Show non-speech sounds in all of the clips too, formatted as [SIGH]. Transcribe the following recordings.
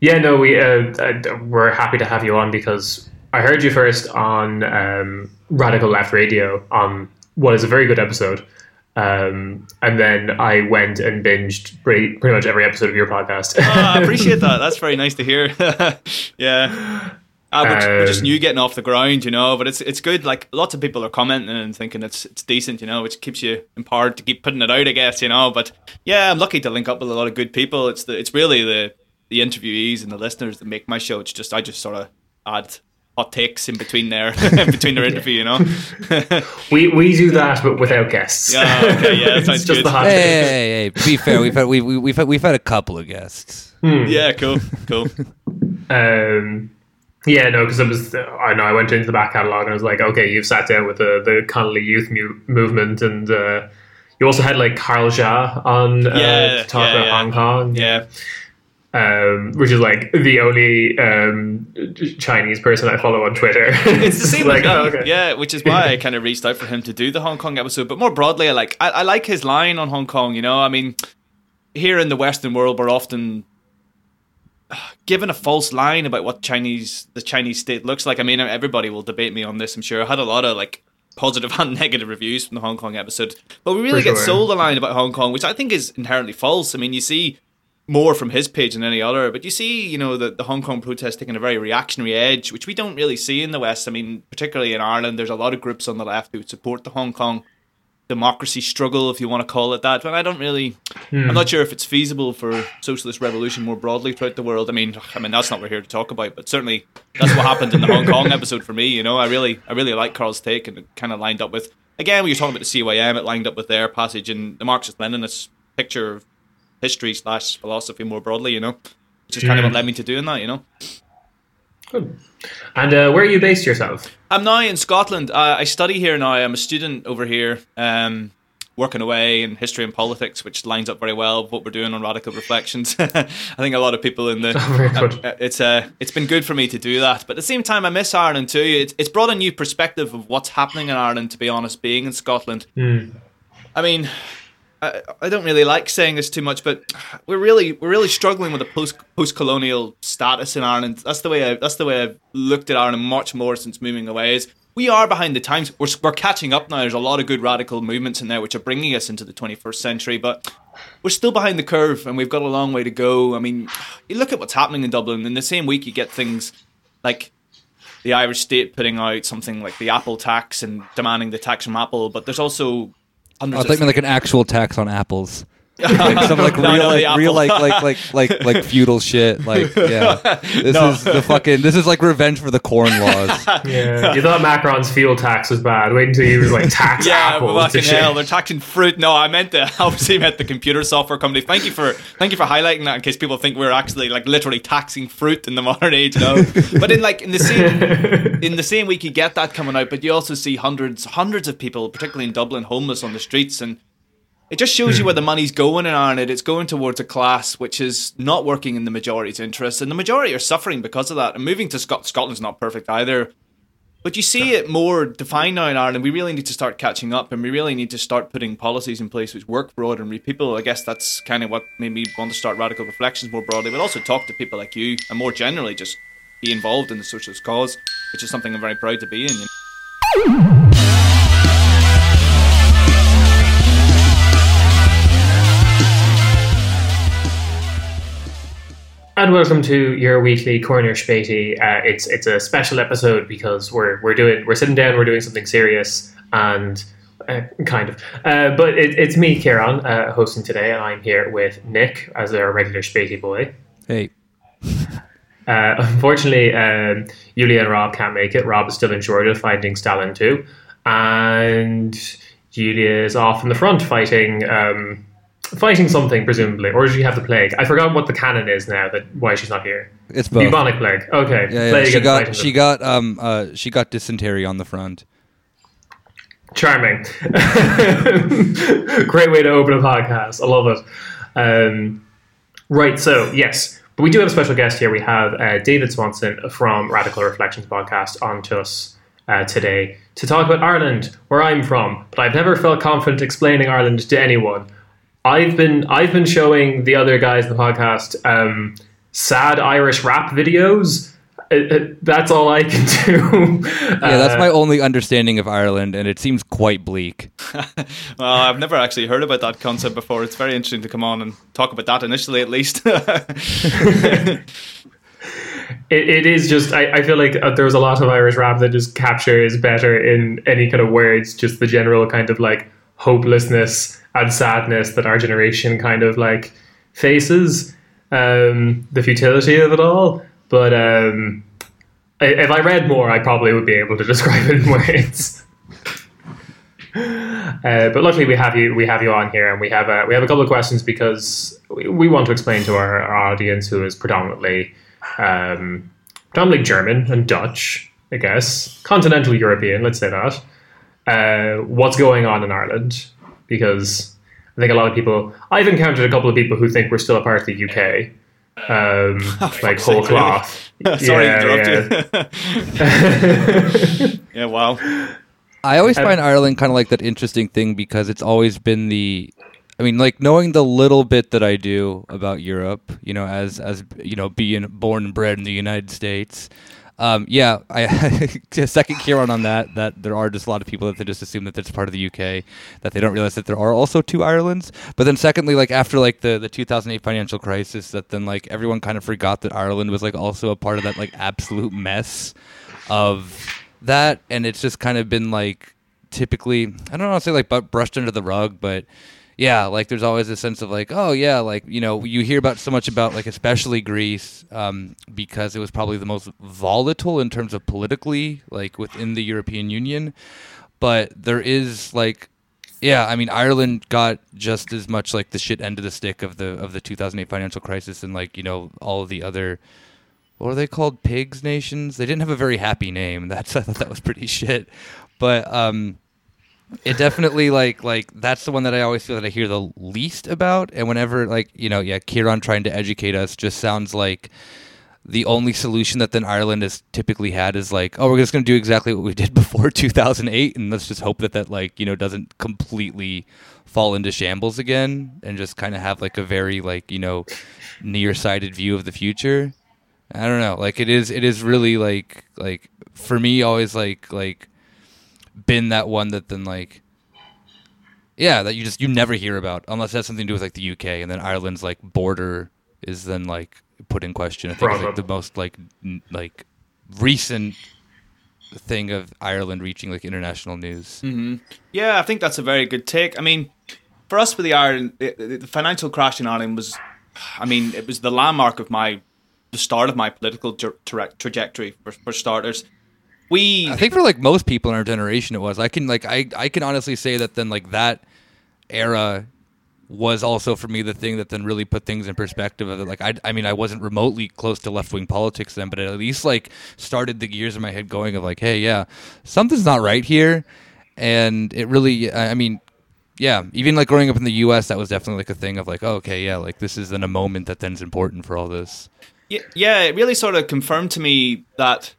Yeah, no, we uh, uh, we're happy to have you on because I heard you first on um, Radical Left Radio on what is a very good episode. Um, and then I went and binged pretty, pretty much every episode of your podcast. oh, I [LAUGHS] appreciate that. That's very nice to hear. [LAUGHS] yeah. Uh, we're, we're, just um, new getting off the ground, you know, but it's it's good. Like lots of people are commenting and thinking it's it's decent, you know, which keeps you empowered to keep putting it out, I guess, you know. But yeah, I'm lucky to link up with a lot of good people. It's the it's really the the interviewees and the listeners that make my show. It's just I just sort of add hot takes in between there, [LAUGHS] in between their interview, you know. [LAUGHS] we we do that, but without guests. Yeah, okay, yeah, that [LAUGHS] sounds just good. The hey, hey, hey, be fair. We've had we, we, we've had, we've had a couple of guests. Hmm. Yeah, cool, cool. um, yeah, no, because it was. I know I went into the back catalog and I was like, okay, you've sat down with the the Connolly Youth mu- movement, and uh, you also had like Carl Zha on uh, yeah, to talk yeah, about yeah. Hong Kong. Yeah. Um, which is like the only um, Chinese person I follow on Twitter. [LAUGHS] It's the same like, oh, okay. Yeah, which is why I [LAUGHS] kind of reached out for him to do the Hong Kong episode. But more broadly, I like I, I like his line on Hong Kong. You know, I mean, here in the Western world, we're often given a false line about what Chinese the Chinese state looks like. I mean, everybody will debate me on this. I'm sure I had a lot of like positive [LAUGHS] and negative reviews from the Hong Kong episode, but we really For get sure. sold a line about Hong Kong, which I think is inherently false. I mean, you see more from his page than any other, but you see, you know, the, the Hong Kong protest taking a very reactionary edge, which we don't really see in the West. I mean, particularly in Ireland, there's a lot of groups on the left who support the Hong Kong democracy struggle, if you want to call it that. But I don't really, I'm not hmm. sure if it's feasible for socialist revolution more broadly throughout the world. I mean, I mean that's not what we're here to talk about, but certainly that's what happened in the Hong Kong episode for me. You know, I really, I really like Carl's take, and it kind of lined up with. Again, when you're talking about the CYM, it lined up with their passage in the Marxist-Leninist picture of history slash philosophy more broadly. You know, which is kind of what led me to doing that. You know. Good. And uh, where are you based yourself? I'm now in Scotland. Uh, I study here now. I'm a student over here, um, working away in history and politics, which lines up very well with what we're doing on Radical Reflections. [LAUGHS] I think a lot of people in the [LAUGHS] good. uh, it's uh, it's been good for me to do that. But at the same time, I miss Ireland too. It's, it's brought a new perspective of what's happening in Ireland. To be honest, being in Scotland, I mean. I, I don't really like saying this too much, but we're really we're really struggling with a post post colonial status in Ireland. That's the way I, that's the way I've looked at Ireland much more since moving away. Is we are behind the times. We're we're catching up now. There's a lot of good radical movements in there which are bringing us into the 21st century, but we're still behind the curve, and we've got a long way to go. I mean, you look at what's happening in Dublin. In the same week, you get things like the Irish state putting out something like the Apple tax and demanding the tax from Apple, but there's also I you like an actual tax on apples. Like some like [LAUGHS] No, real no, the like real like like like like like feudal shit. Like [LAUGHS] yeah, this No. is the fucking this is like revenge for the corn laws. [LAUGHS] Yeah, you thought Macron's fuel tax was bad. Wait until you was like tax Yeah, apples. fucking to shit. hell, they're taxing fruit. No, I meant the obviously meant the computer software company. Thank you for thank you for highlighting that in case people think we're actually like literally taxing fruit in the modern age. No, but in like in the same in the same week you get that coming out, but you also see hundreds hundreds of people, particularly in Dublin, homeless on the streets and. It just shows you hmm. where the money's going in Ireland. It's going towards a class which is not working in the majority's interest, and the majority are suffering because of that. And moving to Scot- Scotland's not perfect either. But you see it more defined now in Ireland. We really need to start catching up, and we really need to start putting policies in place which work for ordinary people. I guess that's kind of what made me want to start radical reflections more broadly, but also talk to people like you, and more generally, just be involved in the socialist cause, which is something I'm very proud to be in. You know? And welcome to your weekly corner Spatey. Uh, it's it's a special episode because we're we're doing we're sitting down, we're doing something serious, and uh, kind of. Uh, but it, it's me, Kieran, uh, hosting today, and I'm here with Nick as our regular Spatey boy. Hey, [LAUGHS] Uh, unfortunately, um, Yulia and Rob can't make it. Rob is still in Georgia fighting Stalin too, and Yulia is off in the front fighting um, fighting something presumably, or does she have the plague? I forgot what the canon is now. That why she's not here. it's both. Bubonic plague. Okay, Yeah, yeah. She got she them. got um uh she got dysentery on the front. charming. [LAUGHS] Great way to open a podcast. I love it. Um, right, so yes, but we do have a special guest here. We have uh, David Swanson from Radical Reflections podcast on to us uh, today to talk about Ireland, where I'm from. But I've never felt confident explaining Ireland to anyone. I've been I've been showing the other guys in the podcast um, sad Irish rap videos. It, it, that's all I can [LAUGHS] do. Yeah, that's my only understanding of Ireland, and it seems quite bleak. [LAUGHS] well, I've never actually heard about that concept before. It's very interesting to come on and talk about that initially, at least. [LAUGHS] it, it is just I, I feel like uh, there's a lot of Irish rap that just captures better in any kind of words just the general kind of like hopelessness and sadness that our generation kind of like faces um, the futility of it all but um, if I read more I probably would be able to [LAUGHS] describe it in words [LAUGHS] uh, but luckily we have you we have you on here and we have a, we have a couple of questions because we, we want to explain to our, our audience who is predominantly um, predominantly German and Dutch, I guess, continental European, let's say that. Uh, what's going on in Ireland? Because I think a lot of people, I've encountered a couple of people who think we're still a part of the UK, um, [LAUGHS] like whole cloth. [LAUGHS] Sorry Yeah, to interrupt you. [LAUGHS] yeah, wow. I always Um, find Ireland kind of like that interesting thing because it's always been the I mean like knowing the little bit that I do about Europe, you know, as as you know, being born and bred in the United States. Um, yeah, I [LAUGHS] second Kieran on that. That there are just a lot of people that they just assume that it's part of the UK, that they don't realize that there are also two Irelands. But then secondly, like after like the the 2008 financial crisis, that then like everyone kind of forgot that Ireland was like also a part of that like absolute mess of that, and it's just kind of been like typically I don't want to say like but brushed under the rug, but yeah, like there's always a sense of like, oh yeah, like you know, you hear about so much about like especially Greece um, because it was probably the most volatile in terms of politically, like within the European Union. But there is like, yeah, I mean Ireland got just as much like the shit end of the stick of the of the 2008 financial crisis and like you know all the other. What are they called? Pigs nations. They didn't have a very happy name. That's I thought that was pretty shit. But um, it definitely like like that's the one that I always feel that I hear the least about. And whenever like you know yeah, Kieran trying to educate us just sounds like the only solution that then Ireland has typically had is like, oh, we're just going to do exactly what we did [LAUGHS] before 2008, and let's just hope that that like you know doesn't completely fall into shambles again, and just kind of have like a very like you know nearsighted view of the future. I don't know, like it is it is really like like for me always like like been that one that then like yeah that you just you never hear about unless it has something to do with like the UK and then Ireland's like border is then like put in question. I think it's like the most like n- like recent thing of Ireland reaching like international news. Mm-hmm. Yeah, I think that's a very good take. I mean, for us with the Ireland, the, the financial crash in Ireland was, I mean, it was the landmark of my, the start of my political tra- tra- trajectory for, for starters. We, I think for like most people in our generation it was. I can like I I can honestly say that then like that era was also for me the thing that then really put things in perspective of it. Like I I mean I wasn't remotely close to left wing politics then, but it at least like started the gears in my head going of like, hey, yeah, something's not right here. And it really I I mean yeah, even like growing up in the U.S., that was definitely like a thing of like, oh, okay, yeah, like this is then a moment that then's important for all this. yeah, yeah, it really sort of confirmed to me that.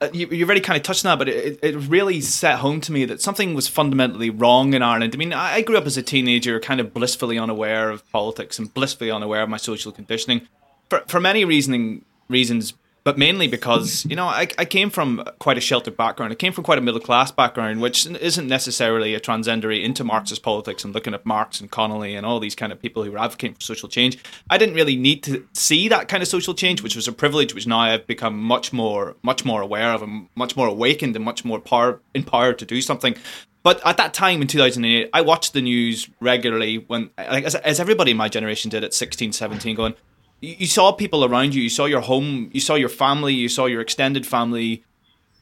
Uh, you, you already kind of touched on that, but it, it really set home to me that something was fundamentally wrong in Ireland. I mean, I grew up as a teenager, kind of blissfully unaware of politics and blissfully unaware of my social conditioning, for for many reasoning reasons, but mainly because you know I, I came from quite a sheltered background. I came from quite a middle class background, which isn't necessarily a transcendery into Marxist politics and looking at Marx and Connolly and all these kind of people who were advocating for social change. I didn't really need to see that kind of social change, which was a privilege, which now I've become much more much more aware of and much more awakened and much more power empowered to do something. But at that time in 2008, I watched the news regularly when, like, as, as everybody in my generation did at 16, 17, going, you, you saw people around you, you saw your home, you saw your family, you saw your extended family,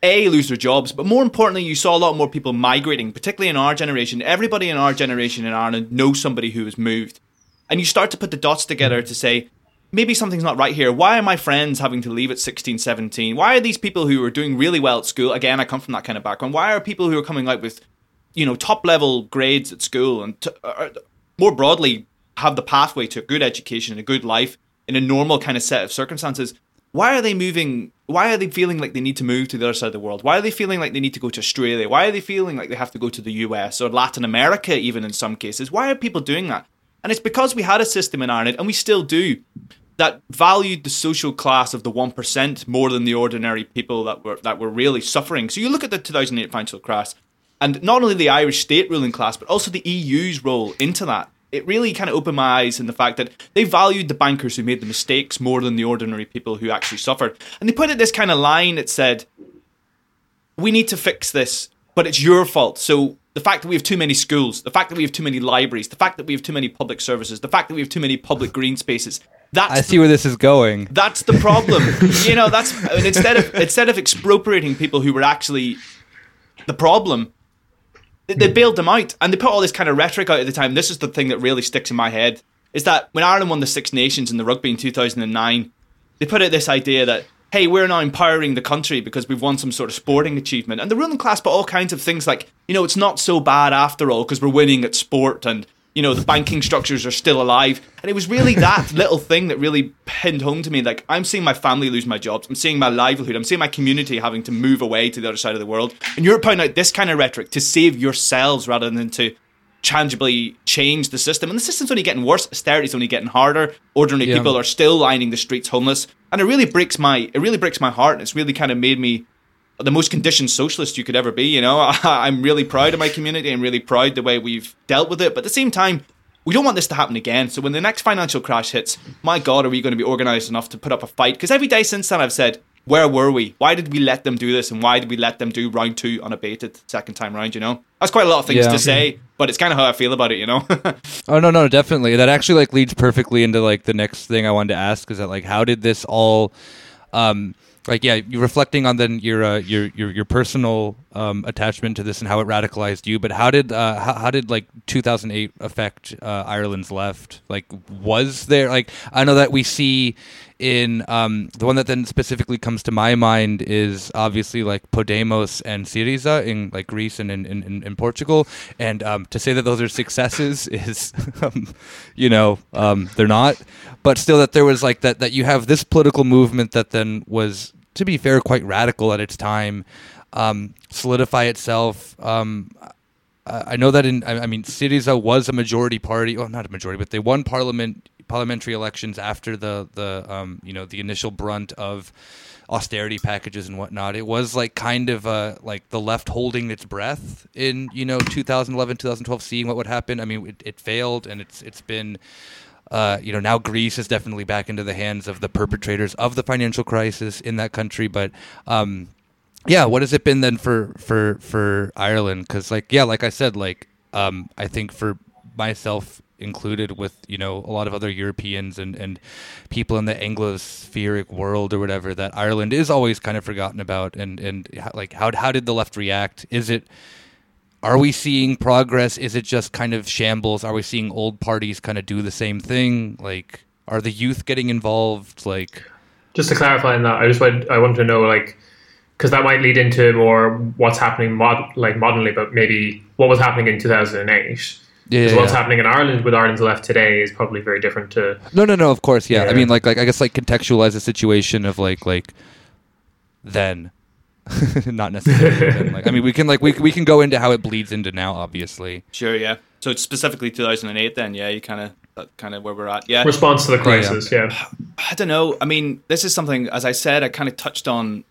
A, lose their jobs, but more importantly, you saw a lot more people migrating, particularly in our generation. Everybody in our generation in Ireland knows somebody who has moved. And you start to put the dots together to say, maybe something's not right here. Why are my friends having to leave at 16, 17? Why are these people who are doing really well at school? Again, I come from that kind of background. Why are people who are coming out with, you know, top level grades at school and t- uh, more broadly have the pathway to a good education and a good life in a normal kind of set of circumstances? Why are they moving? Why are they feeling like they need to move to the other side of the world? Why are they feeling like they need to go to Australia? Why are they feeling like they have to go to the US or Latin America, even in some cases? Why are people doing that? And it's because we had a system in Ireland, and we still do, that valued the social class of the one percent more than the ordinary people that were that were really suffering. So you look at the 2008 financial crash, and not only the Irish state ruling class, but also the EU's role into that. It really kind of opened my eyes in the fact that they valued the bankers who made the mistakes more than the ordinary people who actually suffered. And they put it this kind of line that said, "We need to fix this, but it's your fault." So the fact that we have too many schools, the fact that we have too many libraries, the fact that we have too many public services, the fact that we have too many public green spaces. That's I see where this is going. That's the problem. [LAUGHS] you know, that's I mean, instead of instead of expropriating people who were actually the problem, they, they bailed them out and they put all this kind of rhetoric out at the time. This is the thing that really sticks in my head is that when Ireland won the Six Nations in the rugby in 2009, they put out this idea that hey, we're now empowering the country because we've won some sort of sporting achievement. And the ruling class put all kinds of things like, you know, it's not so bad after all because we're winning at sport and, you know, the banking structures are still alive. And it was really that [LAUGHS] little thing that really pinned home to me. Like, I'm seeing my family lose my jobs. I'm seeing my livelihood. I'm seeing my community having to move away to the other side of the world. And you're putting out this kind of rhetoric to save yourselves rather than to tangibly change the system. And the system's only getting worse. Austerity's only getting harder. Ordinary Yeah. people are still lining the streets homeless. And it really breaks my it really breaks my heart. And it's really kind of made me the most conditioned socialist you could ever be. You know, [LAUGHS] I'm really proud of my community. I'm really proud the way we've dealt with it. But at the same time, we don't want this to happen again. So when the next financial crash hits, my God, are we going to be organized enough to put up a fight? Because every day since then, I've said, where were we? Why did we let them do this? And why did we let them do round two unabated second time round? You know, that's quite a lot of things Yeah. to say, but it's kind of how I feel about it. You know. [LAUGHS] Oh no, no, definitely. That actually like leads perfectly into like the next thing I wanted to ask is that like how did this all um like yeah, you're reflecting on then your uh, your your your personal um, attachment to this and how it radicalized you, but how did uh, how, how did like 2008 affect uh, Ireland's left? Like was there like I know that we see in um, the one that then specifically comes to my mind is obviously like Podemos and Syriza in like Greece and in, in, in, Portugal. And um, to say that those are successes [LAUGHS] is, um, you know, um, they're not. But still, that there was like that that you have this political movement that then was, to be fair, quite radical at its time, um, solidify itself. Um, I know that in I mean Syriza was a majority party, well not a majority, but they won parliament parliamentary elections after the the um, you know the initial brunt of austerity packages and whatnot. It was like kind of uh, like the left holding its breath in you know 2011 2012, seeing what would happen. I mean it, it failed, and it's it's been. Uh, you know, now Greece is definitely back into the hands of the perpetrators of the financial crisis in that country. But um, yeah what has it been then for for for ireland because like yeah like i said like um i think for myself included with you know a lot of other europeans and and people in the anglospheric world or whatever that ireland is always kind of forgotten about. And and like how how did the left react? Is it are we seeing progress? Is it just kind of shambles? Are we seeing old parties kind of do the same thing? Like are the youth getting involved? Like Just to clarify on that, I just want I want to know like because that might lead into more what's happening mod, like modernly, but maybe what was happening in 2008. Yeah, Because what's yeah. happening in Ireland with Ireland's left today is probably very different to No, no, no. Of course, yeah. I mean, like, like I guess, like contextualize the situation of like, like, then, [LAUGHS] not necessarily. then. [LAUGHS] Like, I mean, we can like we we can go into how it bleeds into now, obviously. sure, yeah. So it's specifically 2008. Then, yeah, you kind of that uh, kind of where we're at. Yeah, response to the yeah. crisis. Yeah, [SIGHS] I don't know. I mean, this is something, as I said, I kind of touched on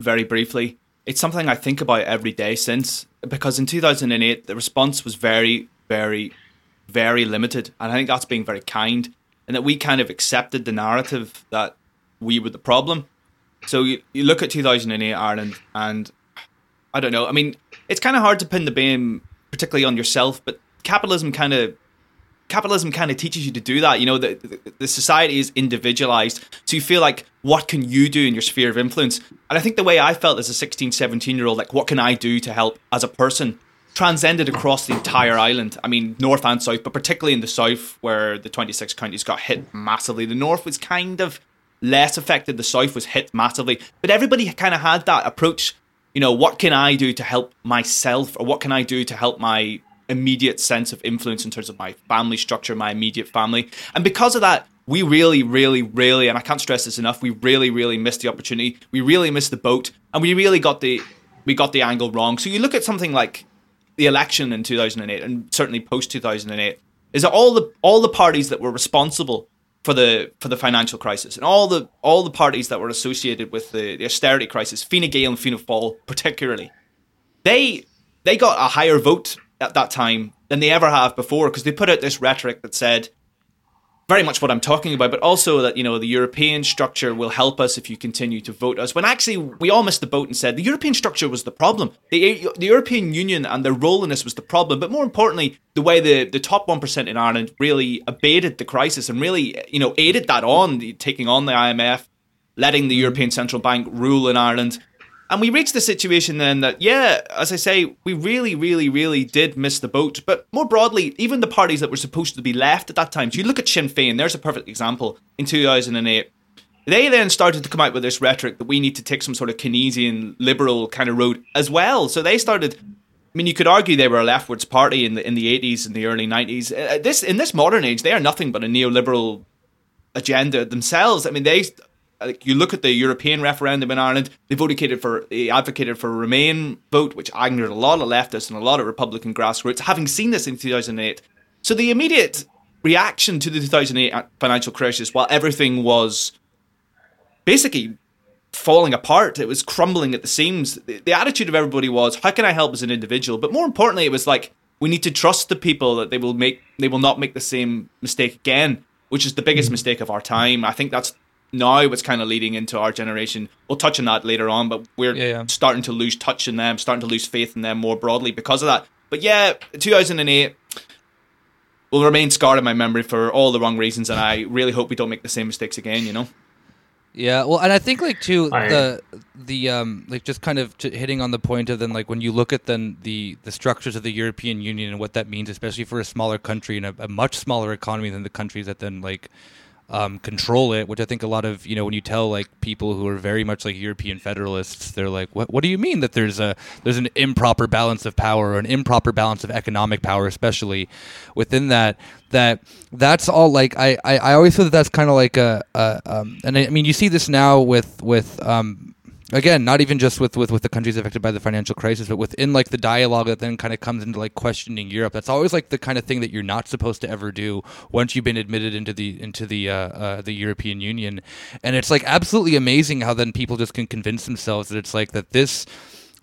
very briefly. It's something I think about every day since, because in 2008, the response was very, very, very limited. And I think that's being very kind, and that we kind of accepted the narrative that we were the problem. So you, you look at 2008 Ireland, and I don't know. I mean, it's kind of hard to pin the blame, particularly on yourself, but capitalism kind of capitalism kind of teaches you to do that. You know, the, the, the society is individualized. So you feel like, what can you do in your sphere of influence? And I think the way I felt as a 16, 17 year old, like, what can I do to help as a person? Transcended across the entire island. I mean, north and south, but particularly in the south, where the 26 counties got hit massively. The north was kind of less affected. The south was hit massively. But everybody kind of had that approach. You know, what can I do to help myself, or what can I do to help my immediate sense of influence in terms of my family structure, my immediate family. And because of that, we really, really, really, and I can't stress this enough, we really, really missed the opportunity. We really missed the boat, and we really got the we got the angle wrong. So you look at something like the election in 2008, and certainly post 2008, is that all the all the parties that were responsible for the for the financial crisis and all the all the parties that were associated with the, the austerity crisis, Fine Gael and Fianna Fáil particularly, they they got a higher vote at that time than they ever have before because they put out this rhetoric that said very much what I'm talking about, but also that, you know, the European structure will help us if you continue to vote us. When actually we all missed the boat and said the European structure was the problem. The, the European Union and their role in this was the problem. But more importantly, the way the, the top 1% in Ireland really abated the crisis and really, you know, aided that on, taking on the IMF, letting the mm-hmm. European Central Bank rule in Ireland and we reached the situation then that, yeah, as I say, we really, really, really did miss the boat. But more broadly, even the parties that were supposed to be left at that time, so you look at Sinn Féin, there's a perfect example in 2008. They then started to come out with this rhetoric that we need to take some sort of Keynesian liberal kind of road as well. So they started. I mean, you could argue they were a leftwards party in the in the 80s and the early 90s. Uh, this in this modern age, they are nothing but a neoliberal agenda themselves. I mean, they like you look at the European referendum in Ireland, they voted for they advocated for a Remain vote, which angered a lot of leftists and a lot of Republican grassroots. Having seen this in 2008, so the immediate reaction to the 2008 financial crisis, while everything was basically falling apart, it was crumbling at the seams. The, the attitude of everybody was, "How can I help as an individual?" But more importantly, it was like we need to trust the people that they will make they will not make the same mistake again which is the biggest mm. mistake of our time. I think that's now what's kind of leading into our generation. We'll touch on that later on, but we're yeah, yeah. starting to lose touch in them, starting to lose faith in them more broadly because of that. But yeah, 2008 will remain scarred in my memory for all the wrong reasons, and I really hope we don't make the same mistakes again. You know. Yeah, well, and I think like too I, the the um like just kind of hitting on the point of then like when you look at then the the structures of the European Union and what that means, especially for a smaller country and a, a much smaller economy than the countries that then like um, control it, which I think a lot of you know when you tell like people who are very much like European federalists, they're like, what What do you mean that there's a there's an improper balance of power or an improper balance of economic power, especially within that? That that's all like I I, I always feel that that's kind of like a, a um, and I, I, mean you see this now with with um, again not even just with, with with the countries affected by the financial crisis but within like the dialogue that then kind of comes into like questioning europe that's always like the kind of thing that you're not supposed to ever do once you've been admitted into the into the uh, uh, the european union and it's like absolutely amazing how then people just can convince themselves that it's like that this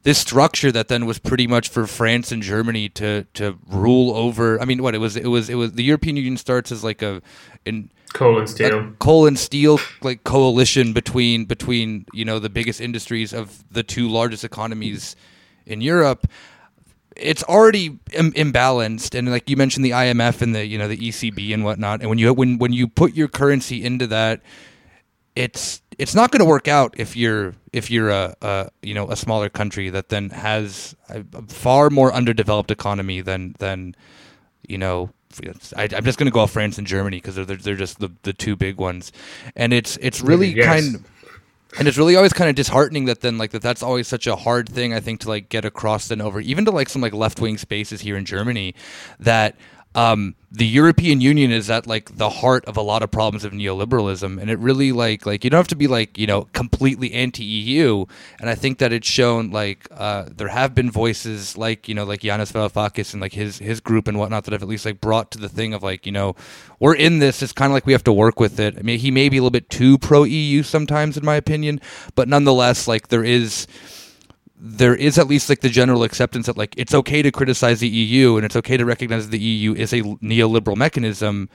this structure that then was pretty much for France and Germany to to rule over. I mean, what it was, it was, it was. The European Union starts as like a, in coal and steel, coal and steel like coalition between between you know the biggest industries of the two largest economies in Europe. It's already Im- imbalanced, and like you mentioned, the IMF and the you know the ECB and whatnot. And when you when when you put your currency into that, it's it's not going to work out if you're if you're a, a, you know a smaller country that then has a, far more underdeveloped economy than than you know I, am just going to go off France and Germany because they're, they're just the, the two big ones, and it's it's really yes. kind and it's really always kind of disheartening that then like that that's always such a hard thing I think to like get across and over even to like some like left wing spaces here in Germany that um, the European Union is at like the heart of a lot of problems of neoliberalism, and it really like like you don't have to be like you know completely anti EU. And I think that it's shown like uh, there have been voices like you know like Yanis Varoufakis and like his his group and whatnot that have at least like brought to the thing of like you know we're in this. It's kind of like we have to work with it. I mean, he may be a little bit too pro EU sometimes, in my opinion, but nonetheless, like there is there is at least like the general acceptance that like it's okay to criticize the EU and it's okay to recognize the EU is a neoliberal mechanism.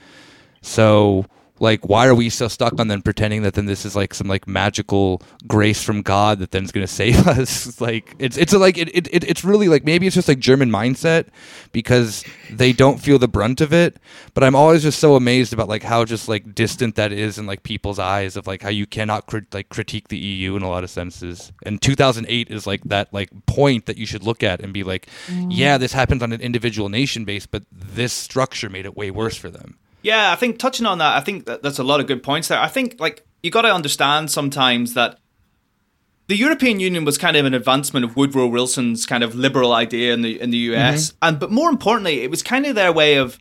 So like why are we so stuck on then pretending that then this is like some like magical grace from god that then is going to save [LAUGHS] us? Like it's it's like it, it it's really like maybe it's just like german mindset because they don't feel the brunt of it but i'm always just so amazed about like how just like distant that is in like people's eyes of like how you cannot crit- like critique the eu in a lot of senses. And 2008 is like that like point that you should look at and be like mm. yeah this happens on an individual nation base but this structure made it way worse for them yeah, I think touching on that, I think that that's a lot of good points there. I think like you got to understand sometimes that the European Union was kind of an advancement of Woodrow Wilson's kind of liberal idea in the in the US, mm-hmm. and but more importantly, it was kind of their way of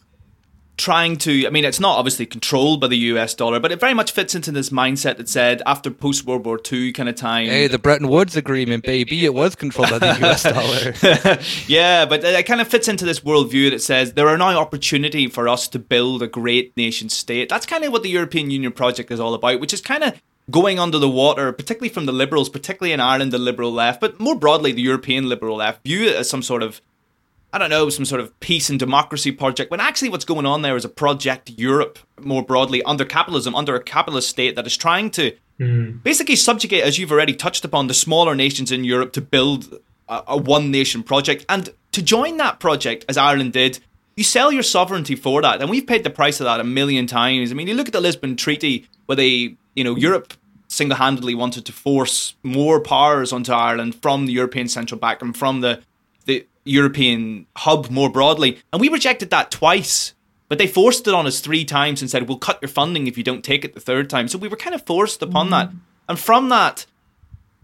trying to. I mean, it's not obviously controlled by the U.S. dollar, but it very much fits into this mindset that said after post World War II kind of time. Hey, the Bretton Woods Agreement, baby, it was controlled by the [LAUGHS] U.S. dollar. [LAUGHS] yeah, but it kind of fits into this worldview that says there are now opportunity for us to build a great nation state. That's kind of what the European Union project is all about, which is kind of going under the water, particularly from the Liberals, particularly in Ireland, the Liberal left, but more broadly, the European Liberal left, view it as some sort of I don't know, some sort of peace and democracy project, when actually what's going on there is a project Europe more broadly under capitalism, under a capitalist state that is trying to mm. basically subjugate, as you've already touched upon, the smaller nations in Europe to build a, a one nation project. And to join that project, as Ireland did, you sell your sovereignty for that. And we've paid the price of that a million times. I mean, you look at the Lisbon Treaty, where they, you know, Europe single handedly wanted to force more powers onto Ireland from the European Central Bank and from the European hub more broadly. And we rejected that twice. But they forced it on us three times and said, we'll cut your funding if you don't take it the third time. So we were kind of forced upon mm. that. And from that,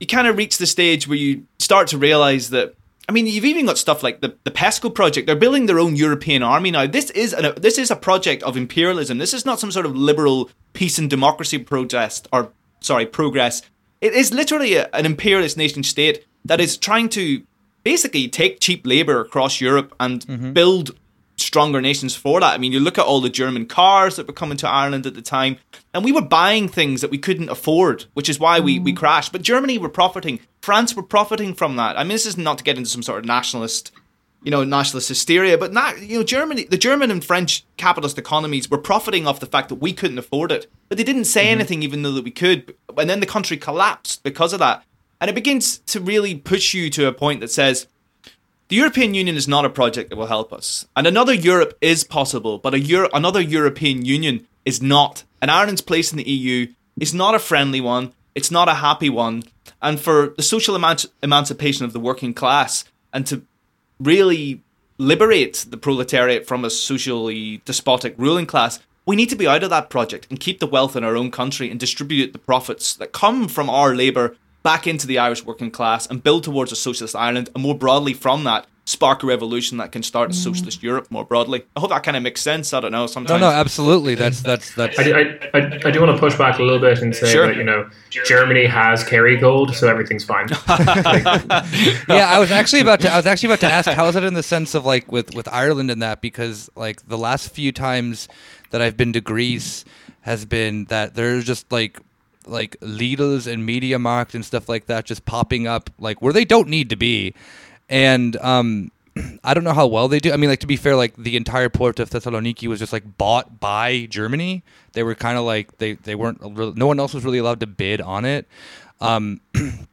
you kind of reach the stage where you start to realize that. I mean, you've even got stuff like the, the PESCO project. They're building their own European army now. This is an, this is a project of imperialism. This is not some sort of liberal peace and democracy protest or sorry progress. It is literally a, an imperialist nation state that is trying to basically take cheap labor across Europe and mm-hmm. build stronger nations for that. I mean, you look at all the German cars that were coming to Ireland at the time, and we were buying things that we couldn't afford, which is why we, we mm. crashed. But Germany were profiting. France were profiting from that. I mean, this is not to get into some sort of nationalist, you know, nationalist hysteria, but not, you know, Germany, the German and French capitalist economies were profiting off the fact that we couldn't afford it. But they didn't say mm-hmm. anything even though that we could. And then the country collapsed because of that. And it begins to really push you to a point that says, the European Union is not a project that will help us. And another Europe is possible, but a Euro- another European Union is not. And Ireland's place in the EU is not a friendly one, it's not a happy one. And for the social emanci- emancipation of the working class and to really liberate the proletariat from a socially despotic ruling class, we need to be out of that project and keep the wealth in our own country and distribute the profits that come from our labour back into the Irish working class and build towards a socialist Ireland, and more broadly from that, spark a revolution that can start a mm. socialist Europe more broadly. I hope that kind of makes sense. I don't know. Sometimes. No, no, absolutely. That's that's that's. I, I, I, I do want to push back a little bit and say sure. that you know Germany has Kerrygold, so everything's fine. [LAUGHS] [LAUGHS] yeah, I was actually about to. I was actually about to ask how is it in the sense of like with with Ireland and that because like the last few times that I've been to Greece has been that there's just like like Lidl's and MediaMarkt and stuff like that just popping up like where they don't need to be. And um, [CLEARS THROAT] I don't know how well they do. I mean, like to be fair, like the entire port of Thessaloniki was just like bought by Germany. They were kind of like they they weren't. No one else was really allowed to bid on it. Um, [CLEARS THROAT]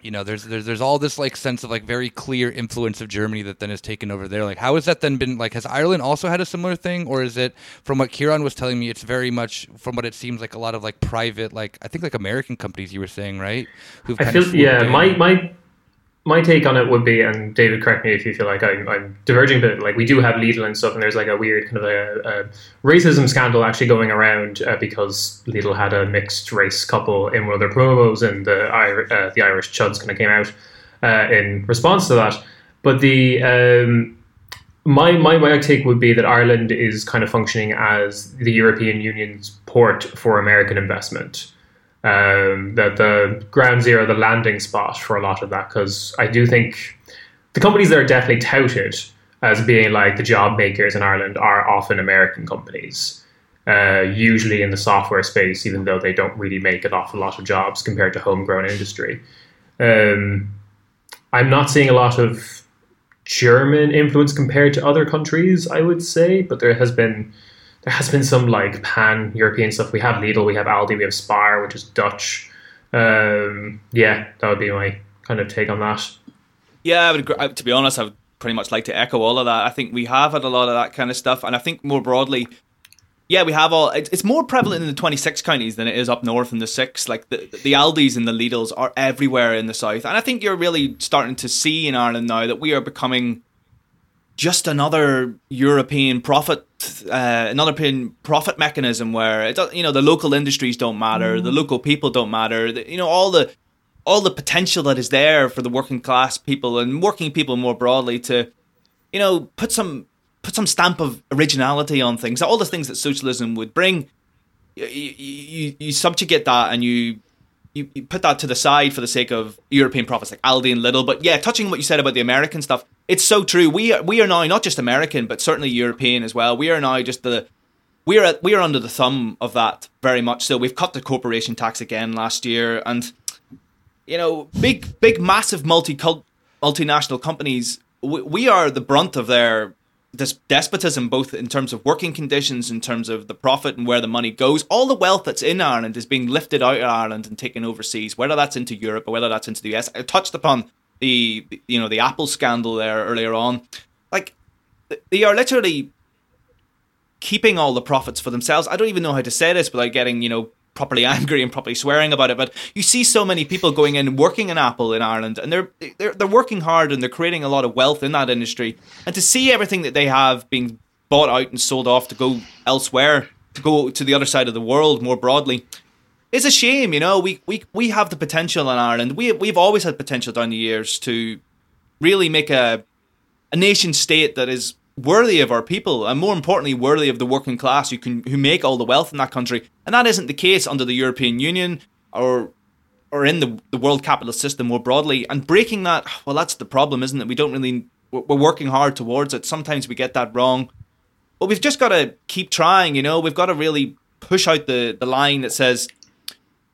you know, there's there's there's all this like sense of like very clear influence of Germany that then is taken over there. Like, how has that then been? Like, has Ireland also had a similar thing, or is it from what Kieran was telling me? It's very much from what it seems like a lot of like private, like I think like American companies you were saying, right? Who've I feel yeah. My my my take on it would be, and David, correct me if you feel like I'm, I'm, diverging, but like we do have Lidl and stuff, and there's like a weird kind of a, a racism scandal actually going around uh, because Lidl had a mixed race couple in one of their promos, and the uh, the Irish chuds kind of came out uh, in response to that. But the um, my, my my take would be that Ireland is kind of functioning as the European Union's port for American investment um, the, the ground zero, the landing spot for a lot of that. Because I do think the companies that are definitely touted as being like the job makers in Ireland are often American companies, uh, usually in the software space, even though they don't really make an awful lot of jobs compared to homegrown industry. Um, I'm not seeing a lot of German influence compared to other countries, I would say, but there has been there has been some like pan European stuff. We have Lidl, we have Aldi, we have Spar, which is Dutch. Um, yeah, that would be my kind of take on that. Yeah, I would agree. To be honest, I would pretty much like to echo all of that. I think we have had a lot of that kind of stuff, and I think more broadly, yeah, we have all. It's more prevalent in the 26 counties than it is up north in the six. Like the the Aldis and the Lidls are everywhere in the south, and I think you're really starting to see in Ireland now that we are becoming just another European profit, uh, another European profit mechanism where it you know the local industries don't matter, mm. the local people don't matter, the, you know all the all the potential that is there for the working class people and working people more broadly to, you know, put some put some stamp of originality on things. All the things that socialism would bring, you, you, you subjugate that and you, you, you put that to the side for the sake of European profits like Aldi and Lidl. But yeah, touching what you said about the American stuff, it's so true. We are, we are now not just American, but certainly European as well. We are now just the we are we are under the thumb of that very much. So we've cut the corporation tax again last year, and you know, big big massive multi multinational companies. We, we are the brunt of their this despotism, both in terms of working conditions, in terms of the profit and where the money goes. All the wealth that's in Ireland is being lifted out of Ireland and taken overseas, whether that's into Europe or whether that's into the US. I touched upon the you know the Apple scandal there earlier on. Like they are literally keeping all the profits for themselves. I don't even know how to say this without getting you know properly [LAUGHS] angry and properly swearing about it. But you see so many people going in and working in Apple in Ireland, and they're they're they're working hard and they're creating a lot of wealth in that industry. And to see everything that they have being bought out and sold off to go elsewhere, to go to the other side of the world more broadly, is a shame. You know, we we we have the potential in Ireland. We we've always had potential down the years to really make a a nation state that is worthy of our people and more importantly worthy of the working class who can who make all the wealth in that country. And that isn't the case under the European Union or or in the, the world capitalist system more broadly. And breaking that well that's the problem isn't it? We don't really we're working hard towards it. Sometimes we get that wrong. But we've just got to keep trying you know? We've got to really push out the the line that says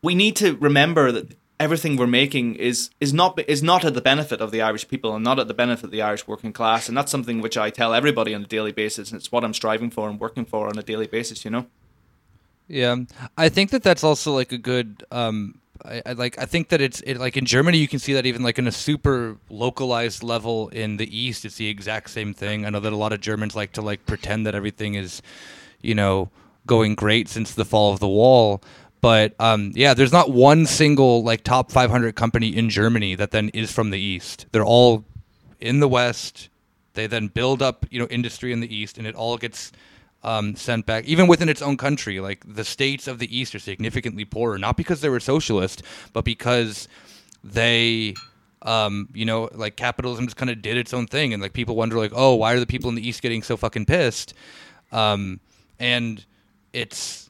we need to remember that everything we're making is is not is not at the benefit of the Irish people and not at the benefit of the Irish working class, and that's something which I tell everybody on a daily basis, and it's what I'm striving for and working for on a daily basis. You know. Yeah, I think that that's also like a good. Um, I, I like. I think that it's it, like in Germany, you can see that even like in a super localized level in the East, it's the exact same thing. I know that a lot of Germans like to like pretend that everything is, you know, going great since the fall of the wall but um, yeah, there's not one single like top 500 company in Germany that then is from the East. They're all in the West. They then build up, you know, industry in the East, and it all gets um, sent back, even within its own country. Like the states of the East are significantly poorer, not because they were socialist, but because they um, you know, like capitalism just kind of did its own thing, and like people wonder, like, oh, why are the people in the East getting so fucking pissed? Um, and it's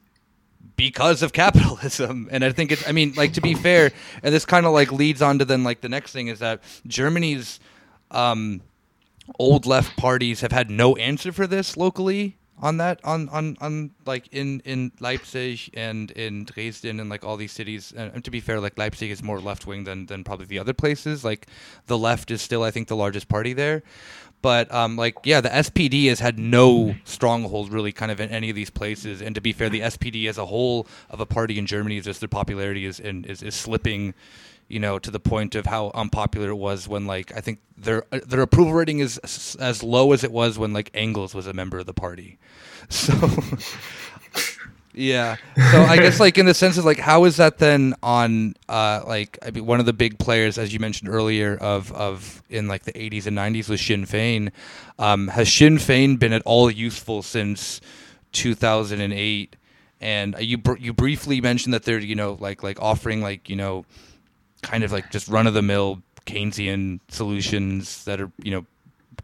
because of capitalism. And I think it's, I mean, like to be fair, and this kind of like leads on to then like the next thing is that Germany's um, old left parties have had no answer for this locally on that on on on like in in Leipzig and in Dresden and like all these cities. And, to be fair like Leipzig is more left wing than than probably the other places. Like the left is still I think the largest party there but um, like yeah, the SPD has had no stronghold really, kind of in any of these places. And to be fair, the SPD as a whole of a party in Germany is just their popularity is in, is, is slipping, you know, to the point of how unpopular it was when like I think their their approval rating is as low as it was when like Engels was a member of the party. [LAUGHS] So yeah. [LAUGHS] So I guess like in the sense of like how is that then on uh like I mean one of the big players as you mentioned earlier of of in like the 80s and 90s was Sinn Fein. Um has Sinn Fein been at all useful since 2008? And you br- you briefly mentioned that they're you know like like offering like you know kind of like just run of the mill Keynesian solutions that are you know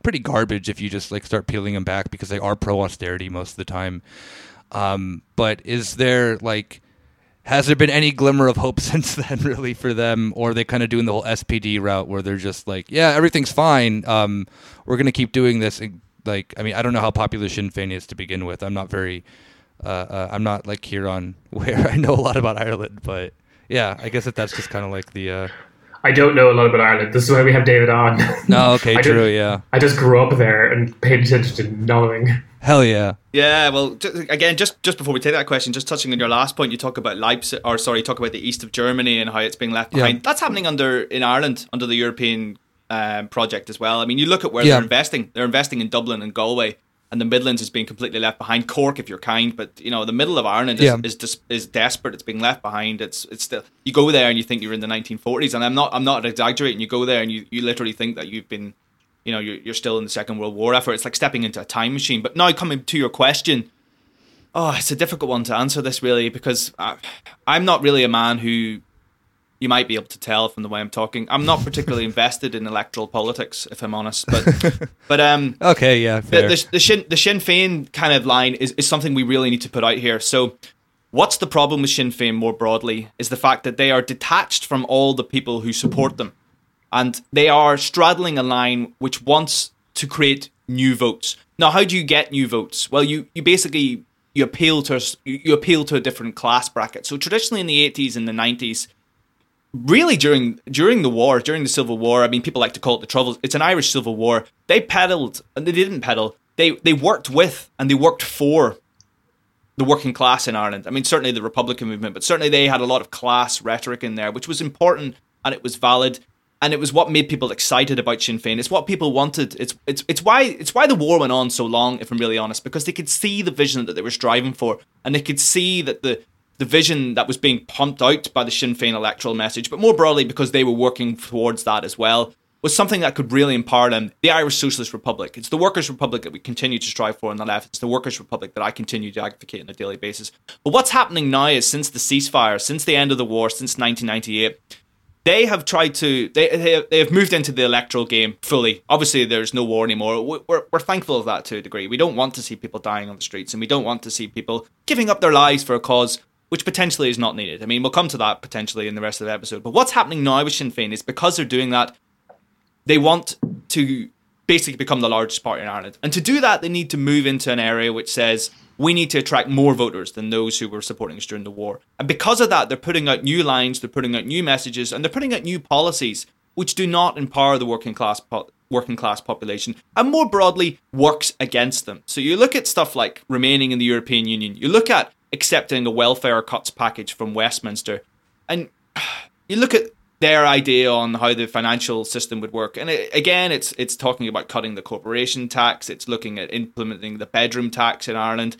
pretty garbage if you just like start peeling them back because they are pro austerity most of the time. Um, but is there like has there been any glimmer of hope [LAUGHS] since then really for them? Or are they kind of doing the whole spd route where they're just like yeah everything's fine. Um, we're going to keep doing this. Like i mean i don't know how popular sinn féin is to begin with. I'm not very uh, uh, i'm not like here on [LAUGHS] where i know a lot about ireland but yeah i guess that that's just kind of like the uh, I don't know a lot about Ireland. This is why we have David on. No, okay, [LAUGHS] true, yeah. I just grew up there and paid attention to nothing. Hell yeah. Yeah, well, again, just just before we take that question, just touching on your last point, you talk about Leipzig, or sorry, talk about the east of Germany and how it's being left behind. Yeah. That's happening under in Ireland under the European um, project as well. I mean, you look at where yeah. they're investing. They're investing in Dublin and Galway, and the Midlands is being completely left behind. Cork, if you're kind, but you know the middle of Ireland is yeah. is, is, is desperate. It's being left behind. It's it's still you go there and you think you're in the 1940s, and I'm not I'm not exaggerating. You go there and you, you literally think that you've been you know you're, you're still in the second world war effort it's like stepping into a time machine but now coming to your question oh it's a difficult one to answer this really because I, i'm not really a man who You might be able to tell from the way I'm talking. I'm not particularly [LAUGHS] invested in electoral politics, if I'm honest. But, [LAUGHS] but um, okay, yeah, the, the, the, Sinn the Sinn Féin kind of line is, is something we really need to put out here. So, what's the problem with Sinn Féin more broadly? Is the fact that they are detached from all the people who support them, and they are straddling a line which wants to create new votes. Now, how do you get new votes? Well, you you basically you appeal to you appeal to a different class bracket. So traditionally in the 80s and the 90s, really during during the war, during the Civil War, I mean people like to call it the Troubles. It's an Irish Civil War. They peddled and they didn't peddle. They they worked with and they worked for the working class in Ireland. I mean certainly the Republican movement, but certainly they had a lot of class rhetoric in there, which was important and it was valid and it was what made people excited about Sinn Féin. It's what people wanted. It's it's it's why it's why the war went on so long, if I'm really honest, because they could see the vision that they were striving for, and they could see that the the vision that was being pumped out by the Sinn Féin electoral message, but more broadly because they were working towards that as well, was something that could really empower them. The Irish Socialist Republic. It's the Workers' Republic that we continue to strive for on the left. It's the Workers' Republic that I continue to advocate on a daily basis. But what's happening now is since the ceasefire, since the end of the war, since 1998 they have tried to they they have moved into the electoral game fully. Obviously, there's no war anymore. We're we're thankful of that to a degree. We don't want to see people dying on the streets, and we don't want to see people giving up their lives for a cause which potentially is not needed. I mean, we'll come to that potentially in the rest of the episode. But what's happening now with Sinn Féin is because they're doing that, they want to basically become the largest party in Ireland, and to do that, they need to move into an area which says we need to attract more voters than those who were supporting us during the war. And because of that, they're putting out new lines, they're putting out new messages, and they're putting out new policies which do not empower the working class po- working class population and more broadly works against them. So you look at stuff like remaining in the European Union, you look at accepting a welfare cuts package from Westminster, and [SIGHS] you look at their idea on how the financial system would work. And it, again, it's it's talking about cutting the corporation tax. It's looking at implementing the bedroom tax in Ireland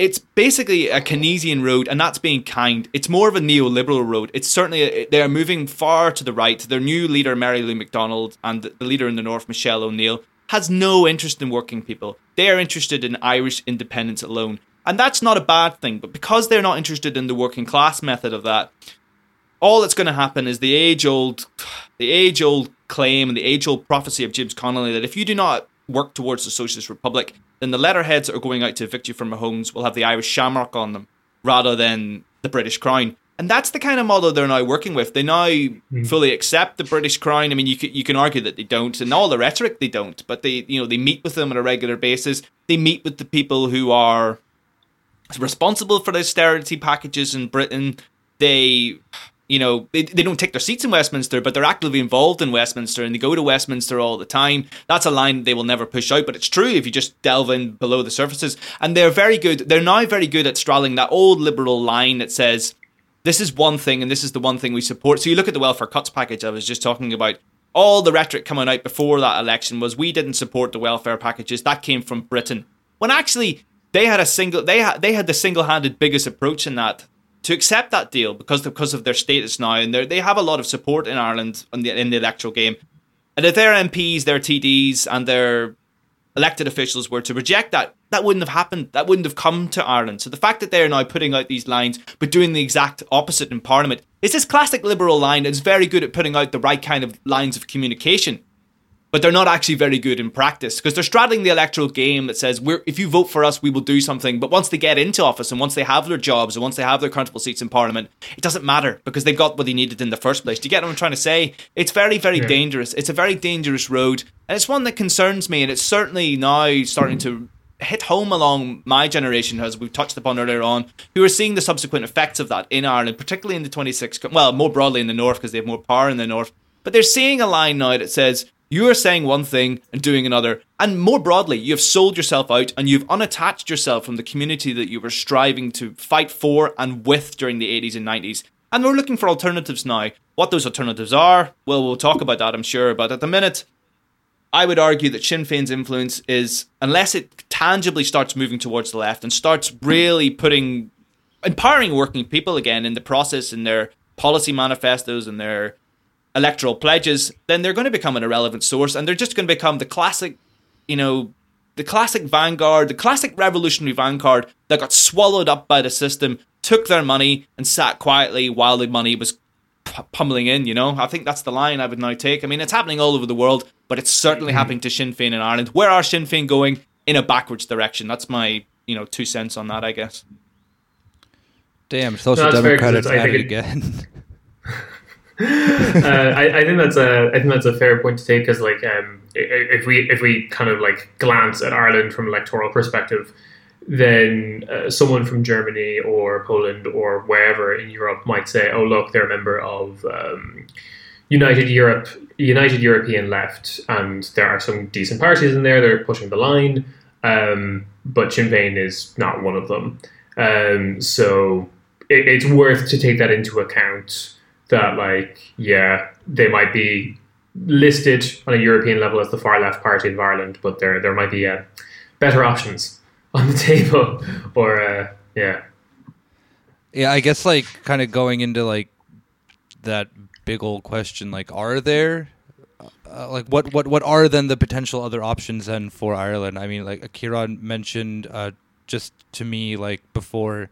it's basically a Keynesian road, and that's being kind. It's more of a neoliberal road. It's certainly they are moving far to the right. Their new leader, Mary Lou McDonald, and the leader in the north, Michelle O'Neill, has no interest in working people. They are interested in Irish independence alone, and that's not a bad thing. But because they're not interested in the working class method of that, all that's going to happen is the age old, the age old claim and the age old prophecy of James Connolly that if you do not work towards the socialist republic, then the letterheads that are going out to evict you from your homes will have the Irish shamrock on them rather than the British crown. And that's the kind of model they're now working with. They now mm. fully accept the British crown. I mean, you can, you can argue that they don't, and all the rhetoric they don't, but they you know they meet with them on a regular basis. They meet with the people who are responsible for the austerity packages in Britain. They you know, they, they don't take their seats in Westminster, but they're actively involved in Westminster and they go to Westminster all the time. That's a line they will never push out, but it's true if you just delve in below the surfaces. And they're very good. They're now very good at straddling that old liberal line that says, this is one thing and this is the one thing we support. So you look at the welfare cuts package I was just talking about. All the rhetoric coming out before that election was we didn't support the welfare packages. That came from Britain. When actually they had a single they had they had the single-handed biggest approach in that to accept that deal because because of their status now, and they have a lot of support in Ireland in the, in the electoral game. And if their MPs, their TDs, and their elected officials were to reject that, that wouldn't have happened. That wouldn't have come to Ireland. So the fact that they are now putting out these lines, but doing the exact opposite in Parliament, is this classic liberal line that's very good at putting out the right kind of lines of communication but they're not actually very good in practice because they're straddling the electoral game that says we're if you vote for us we will do something but once they get into office and once they have their jobs and once they have their comfortable seats in parliament it doesn't matter because they've got what they needed in the first place do you get what i'm trying to say it's very very yeah. dangerous it's a very dangerous road and it's one that concerns me and it's certainly now starting to hit home along my generation, as we've touched upon earlier on, who are seeing the subsequent effects of that in Ireland, particularly in the 26, well, more broadly in the north because they have more power in the north. But they're seeing a line now that says you are saying one thing and doing another. And more broadly, you have sold yourself out and you've unattached yourself from the community that you were striving to fight for and with during the 80s and 90s. And we're looking for alternatives now. What those alternatives are, well, we'll talk about that, I'm sure. But at the minute, I would argue that Sinn Féin's influence is, unless it tangibly starts moving towards the left and starts really putting, empowering working people again in the process in their policy manifestos and their electoral pledges, then they're going to become an irrelevant source and they're just going to become the classic, you know, the classic vanguard, the classic revolutionary vanguard that got swallowed up by the system, took their money and sat quietly while the money was pummeling in. You know, I think that's the line I would now take. I mean, it's happening all over the world, but it's certainly mm-hmm. happening to Sinn Féin in Ireland. Where are Sinn Féin going in a backwards direction? That's my you know two cents on that, I guess. Damn, social no, democrats at it again. [LAUGHS] [LAUGHS] uh, I, I, think that's a I think that's a fair point to take because like um, if we if we kind of like glance at Ireland from an electoral perspective, then uh, someone from Germany or Poland or wherever in Europe might say, "Oh, look, they're a member of um, United Europe, United European Left, and there are some decent parties in there. They're pushing the line, um, but Sinn Féin is not one of them. Um, so it, it's worth to take that into account. That like, yeah, they might be listed on a European level as the far left party of Ireland, but there there might be uh, better options [LAUGHS] on the table [LAUGHS] or uh, yeah. Yeah i guess like kind of going into like that big old question like are there uh, like what what what are then the potential other options then for ireland? I mean like Kieran mentioned uh, just to me like before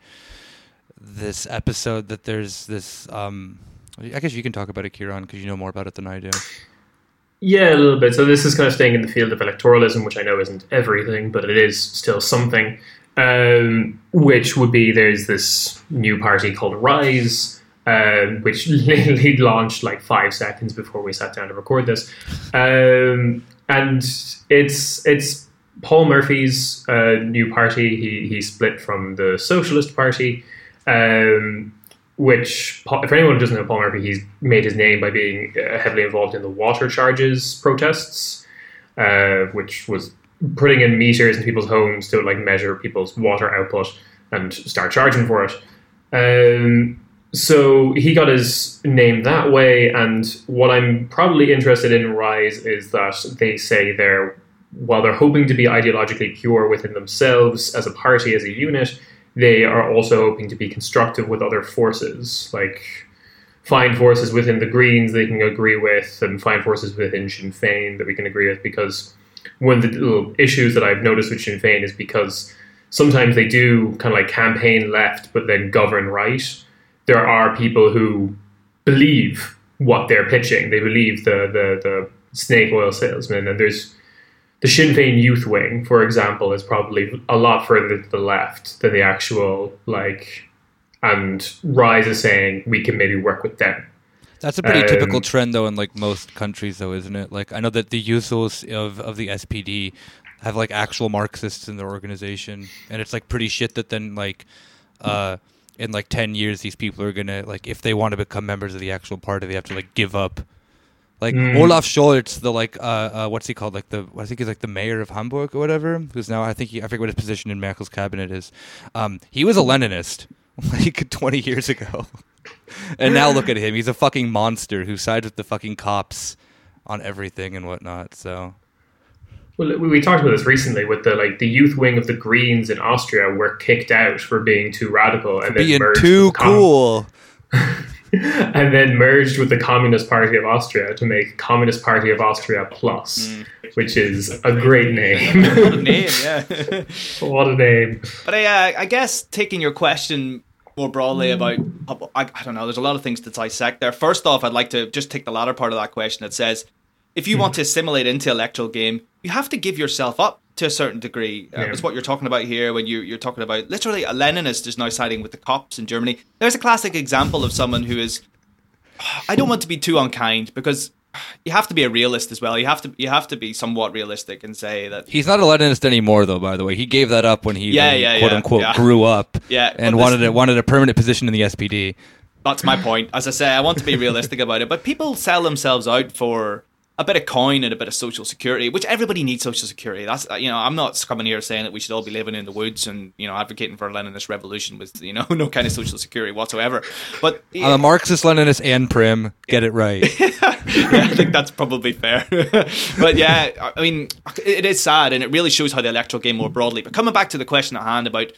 this episode that there's this um i guess you can talk about it Kieran because you know more about it than i do yeah, a little bit. So this is kind of staying in the field of electoralism, which I know isn't everything, but it is still something. Um, which would be there's this new party called Rise, um, which [LAUGHS] literally launched like five seconds before we sat down to record this, um, and it's it's Paul Murphy's uh, new party. He he split from the Socialist Party. Um, which, if anyone who doesn't know Paul Murphy, he's made his name by being uh, heavily involved in the water charges protests, uh, which was putting in meters in people's homes to like measure people's water output and start charging for it. Um, so he got his name that way, and what I'm probably interested in Rise is that they say they're while they're hoping to be ideologically pure within themselves as a party, as a unit, they are also hoping to be constructive with other forces, like find forces within the Greens they can agree with, and find forces within Sinn Féin that we can agree with. Because one of the issues that I've noticed with Sinn Féin is because sometimes they do kind of like campaign left, but then govern right. There are people who believe what they're pitching. They believe the the, the snake oil salesman, and there's the Sinn Féin youth wing, for example, is probably a lot further to the left than the actual like. And Rise is saying we can maybe work with them. That's a pretty um, typical trend, though, in like most countries, though, isn't it? Like I know that the Jusos of of the SPD have like actual Marxists in their organization, and it's like pretty shit that then like. uh in like 10 years these people are gonna like if they want to become members of the actual party they have to like give up like mm. Olaf Scholz, the like, uh, uh, what's he called? Like the, I think he's like the mayor of Hamburg or whatever. Who's now, I think he, I forget what his position in Merkel's cabinet is. Um, he was a Leninist [LAUGHS] like 20 years ago, [LAUGHS] and now look at him. He's a fucking monster who sides with the fucking cops on everything and whatnot. So. Well, we talked about this recently with the like the youth wing of the Greens in Austria were kicked out for being too radical and being too cool. [LAUGHS] [LAUGHS] and then merged with the Communist Party of Austria to make Communist Party of Austria Plus, mm. which is a great name. [LAUGHS] what a [LAUGHS] name, yeah. what a name. But I, uh, I guess taking your question more broadly about, I, I don't know, there's a lot of things to dissect there. First off, I'd like to just take the latter part of that question that says, if you mm. want to assimilate into electoral game, you have to give yourself up to a certain degree. Uh, yeah. It's what you're talking about here when you, you're talking about literally a Leninist is now siding with the cops in Germany. There's a classic example of someone who is. I don't want to be too unkind because you have to be a realist as well. You have to you have to be somewhat realistic and say that he's not a Leninist anymore, though. By the way, he gave that up when he yeah, yeah, quote yeah, unquote yeah. grew up, [LAUGHS] yeah, and wanted a, wanted a permanent position in the SPD. That's my point. As I say, I want to be realistic about it, but people sell themselves out for a bit of coin and a bit of social security, which everybody needs social security. That's uh, you know, I'm not coming here saying that we should all be living in the woods and you know advocating for a Leninist revolution with you know [LAUGHS] no kind of social security whatsoever. But yeah. I'm a Marxist, Leninist, and prim. Get it right. [LAUGHS] yeah, I think that's probably fair. [LAUGHS] but yeah, I mean, it is sad, and it really shows how the electoral game more broadly. But coming back to the question at hand about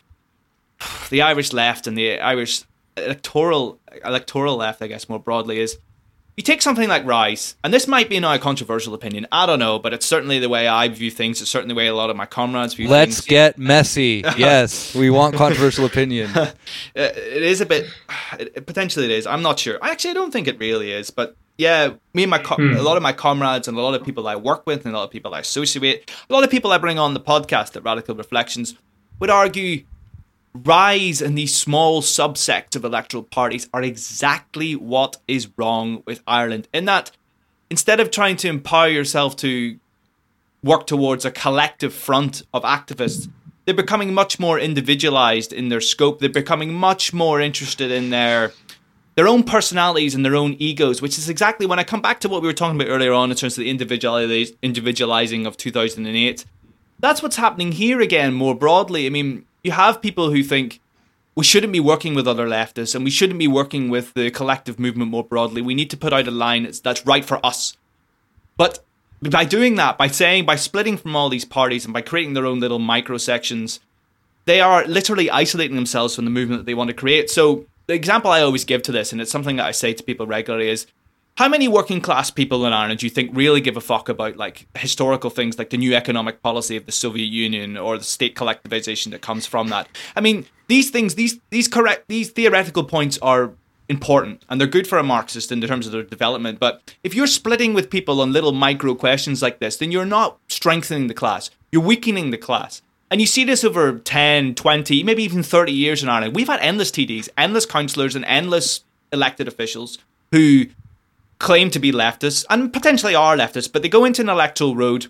[SIGHS] the Irish left and the Irish electoral electoral left, I guess more broadly is you take something like Rise, and this might be now a controversial opinion. I don't know, but it's certainly the way I view things. It's certainly the way a lot of my comrades view things. Let's get messy. [LAUGHS] yes, we want controversial opinion. [LAUGHS] Uh, it is a bit. It, potentially, it is. I'm not sure. I actually, I don't think it really is. But yeah, me and my co- a lot of my comrades and a lot of people I work with and a lot of people I associate, a lot of people I bring on the podcast at Radical Reflections would argue rise in these small subsects of electoral parties are exactly what is wrong with Ireland. In that, instead of trying to empower yourself to work towards a collective front of activists, they're becoming much more individualized in their scope. They're becoming much more interested in their their own personalities and their own egos, which is exactly when I come back to what we were talking about earlier on in terms of the individualiz- individualizing of 2008. That's what's happening here again more broadly. I mean, you have people who think we shouldn't be working with other leftists and we shouldn't be working with the collective movement more broadly. We need to put out a line that's right for us. But by doing that, by saying, by splitting from all these parties and by creating their own little micro sections, they are literally isolating themselves from the movement that they want to create. So, the example I always give to this, and it's something that I say to people regularly, is how many working class people in Ireland do you think really give a fuck about like historical things like the new economic policy of the Soviet Union or the state collectivization that comes from that? I mean, these things, these these correct, these theoretical points are important and they're good for a Marxist in terms of their development. But if you're splitting with people on little micro questions like this, then you're not strengthening the class. You're weakening the class. And you see this over 10, 20, maybe even 30 years in Ireland. We've had endless TDs, endless councillors, and endless elected officials who claim to be leftists and potentially are leftists, but they go into an electoral road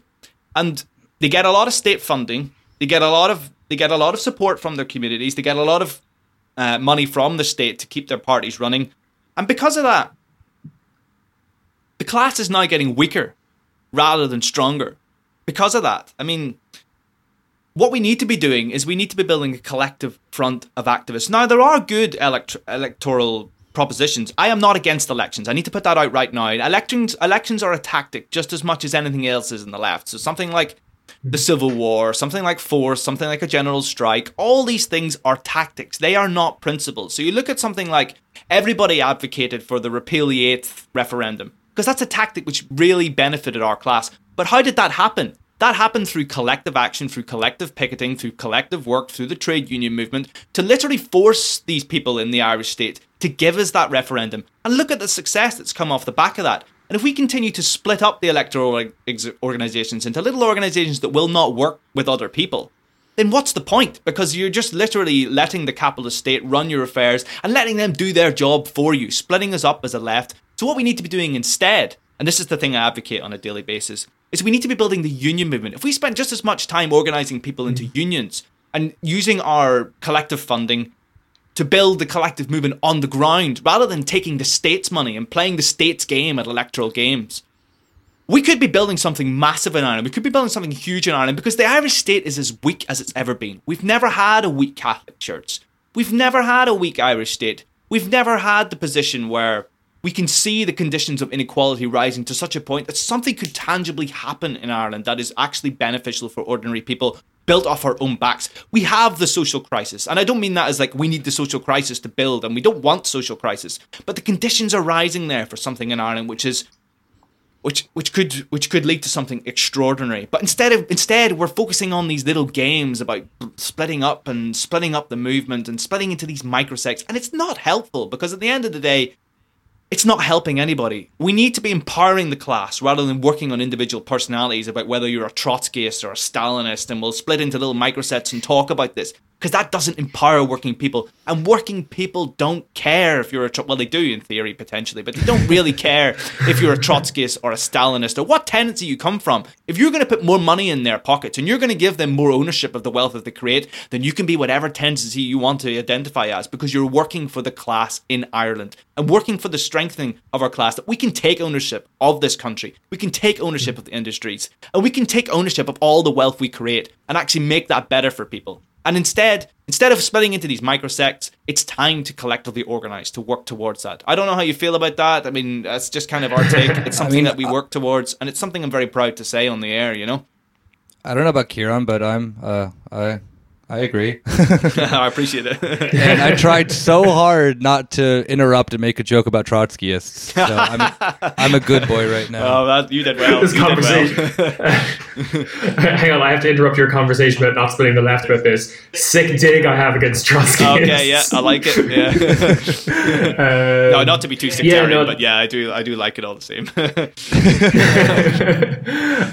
and they get a lot of state funding. They get a lot of they get a lot of support from their communities. They get a lot of uh, money from the state to keep their parties running, and because of that, the class is now getting weaker rather than stronger. Because of that, I mean, what we need to be doing is we need to be building a collective front of activists. Now, there are good elect- electoral propositions. I am not against elections. I need to put that out right now. Elections elections are a tactic just as much as anything else is in the left. So something like the Civil War, something like force, something like a general strike, all these things are tactics. They are not principles. So you look at something like everybody advocated for the repeal the eighth referendum because that's a tactic which really benefited our class. But how did that happen? That happened through collective action, through collective picketing, through collective work, through the trade union movement to literally force these people in the Irish state to give us that referendum. And look at the success that's come off the back of that. And if we continue to split up the electoral organizations into little organizations that will not work with other people, then what's the point? Because you're just literally letting the capitalist state run your affairs and letting them do their job for you, splitting us up as a left. So, what we need to be doing instead, and this is the thing I advocate on a daily basis, is we need to be building the union movement. If we spent just as much time organizing people into mm. unions and using our collective funding to build the collective movement on the ground rather than taking the state's money and playing the state's game at electoral games. We could be building something massive in Ireland. We could be building something huge in Ireland because the Irish state is as weak as it's ever been. We've never had a weak Catholic Church. We've never had a weak Irish state. We've never had the position where we can see the conditions of inequality rising to such a point that something could tangibly happen in Ireland that is actually beneficial for ordinary people built off our own backs. We have the social crisis. And I don't mean that as like we need the social crisis to build and we don't want social crisis. But the conditions are rising there for something in Ireland which is which which could which could lead to something extraordinary. But instead of instead we're focusing on these little games about splitting up and splitting up the movement and splitting into these microsects and it's not helpful because at the end of the day it's not helping anybody. We need to be empowering the class rather than working on individual personalities about whether you're a Trotskyist or a Stalinist, and we'll split into little microsects and talk about this because that doesn't empower working people. And working people don't care if you're a well, they do in theory potentially, but they don't really care if you're a Trotskyist or a Stalinist or what tendency you come from. If you're going to put more money in their pockets and you're going to give them more ownership of the wealth that they create, then you can be whatever tendency you want to identify as because you're working for the class in Ireland and working for the strengthening of our class that we can take ownership of this country. We can take ownership of the industries and we can take ownership of all the wealth we create and actually make that better for people. And instead, instead of splitting into these microsects, it's time to collectively organize to work towards that. I don't know how you feel about that. I mean, that's just kind of our take. It's [LAUGHS] something I mean, that we work towards, and it's something I'm very proud to say on the air. You know. I don't know about Kieran, but I'm uh, I I agree. [LAUGHS] [LAUGHS] I appreciate it. [LAUGHS] and I tried so hard not to interrupt and make a joke about Trotskyists. So I'm, I'm a good boy right now. oh, that, you did well. This You did conversation. well. Hang on, I have to interrupt your conversation about not splitting the left with this sick dig I have against Trotsky. okay, yeah, I like it. Yeah. Uh, no, not to be too Yeah, sectarian, no. but yeah, I do. I do like it all the same.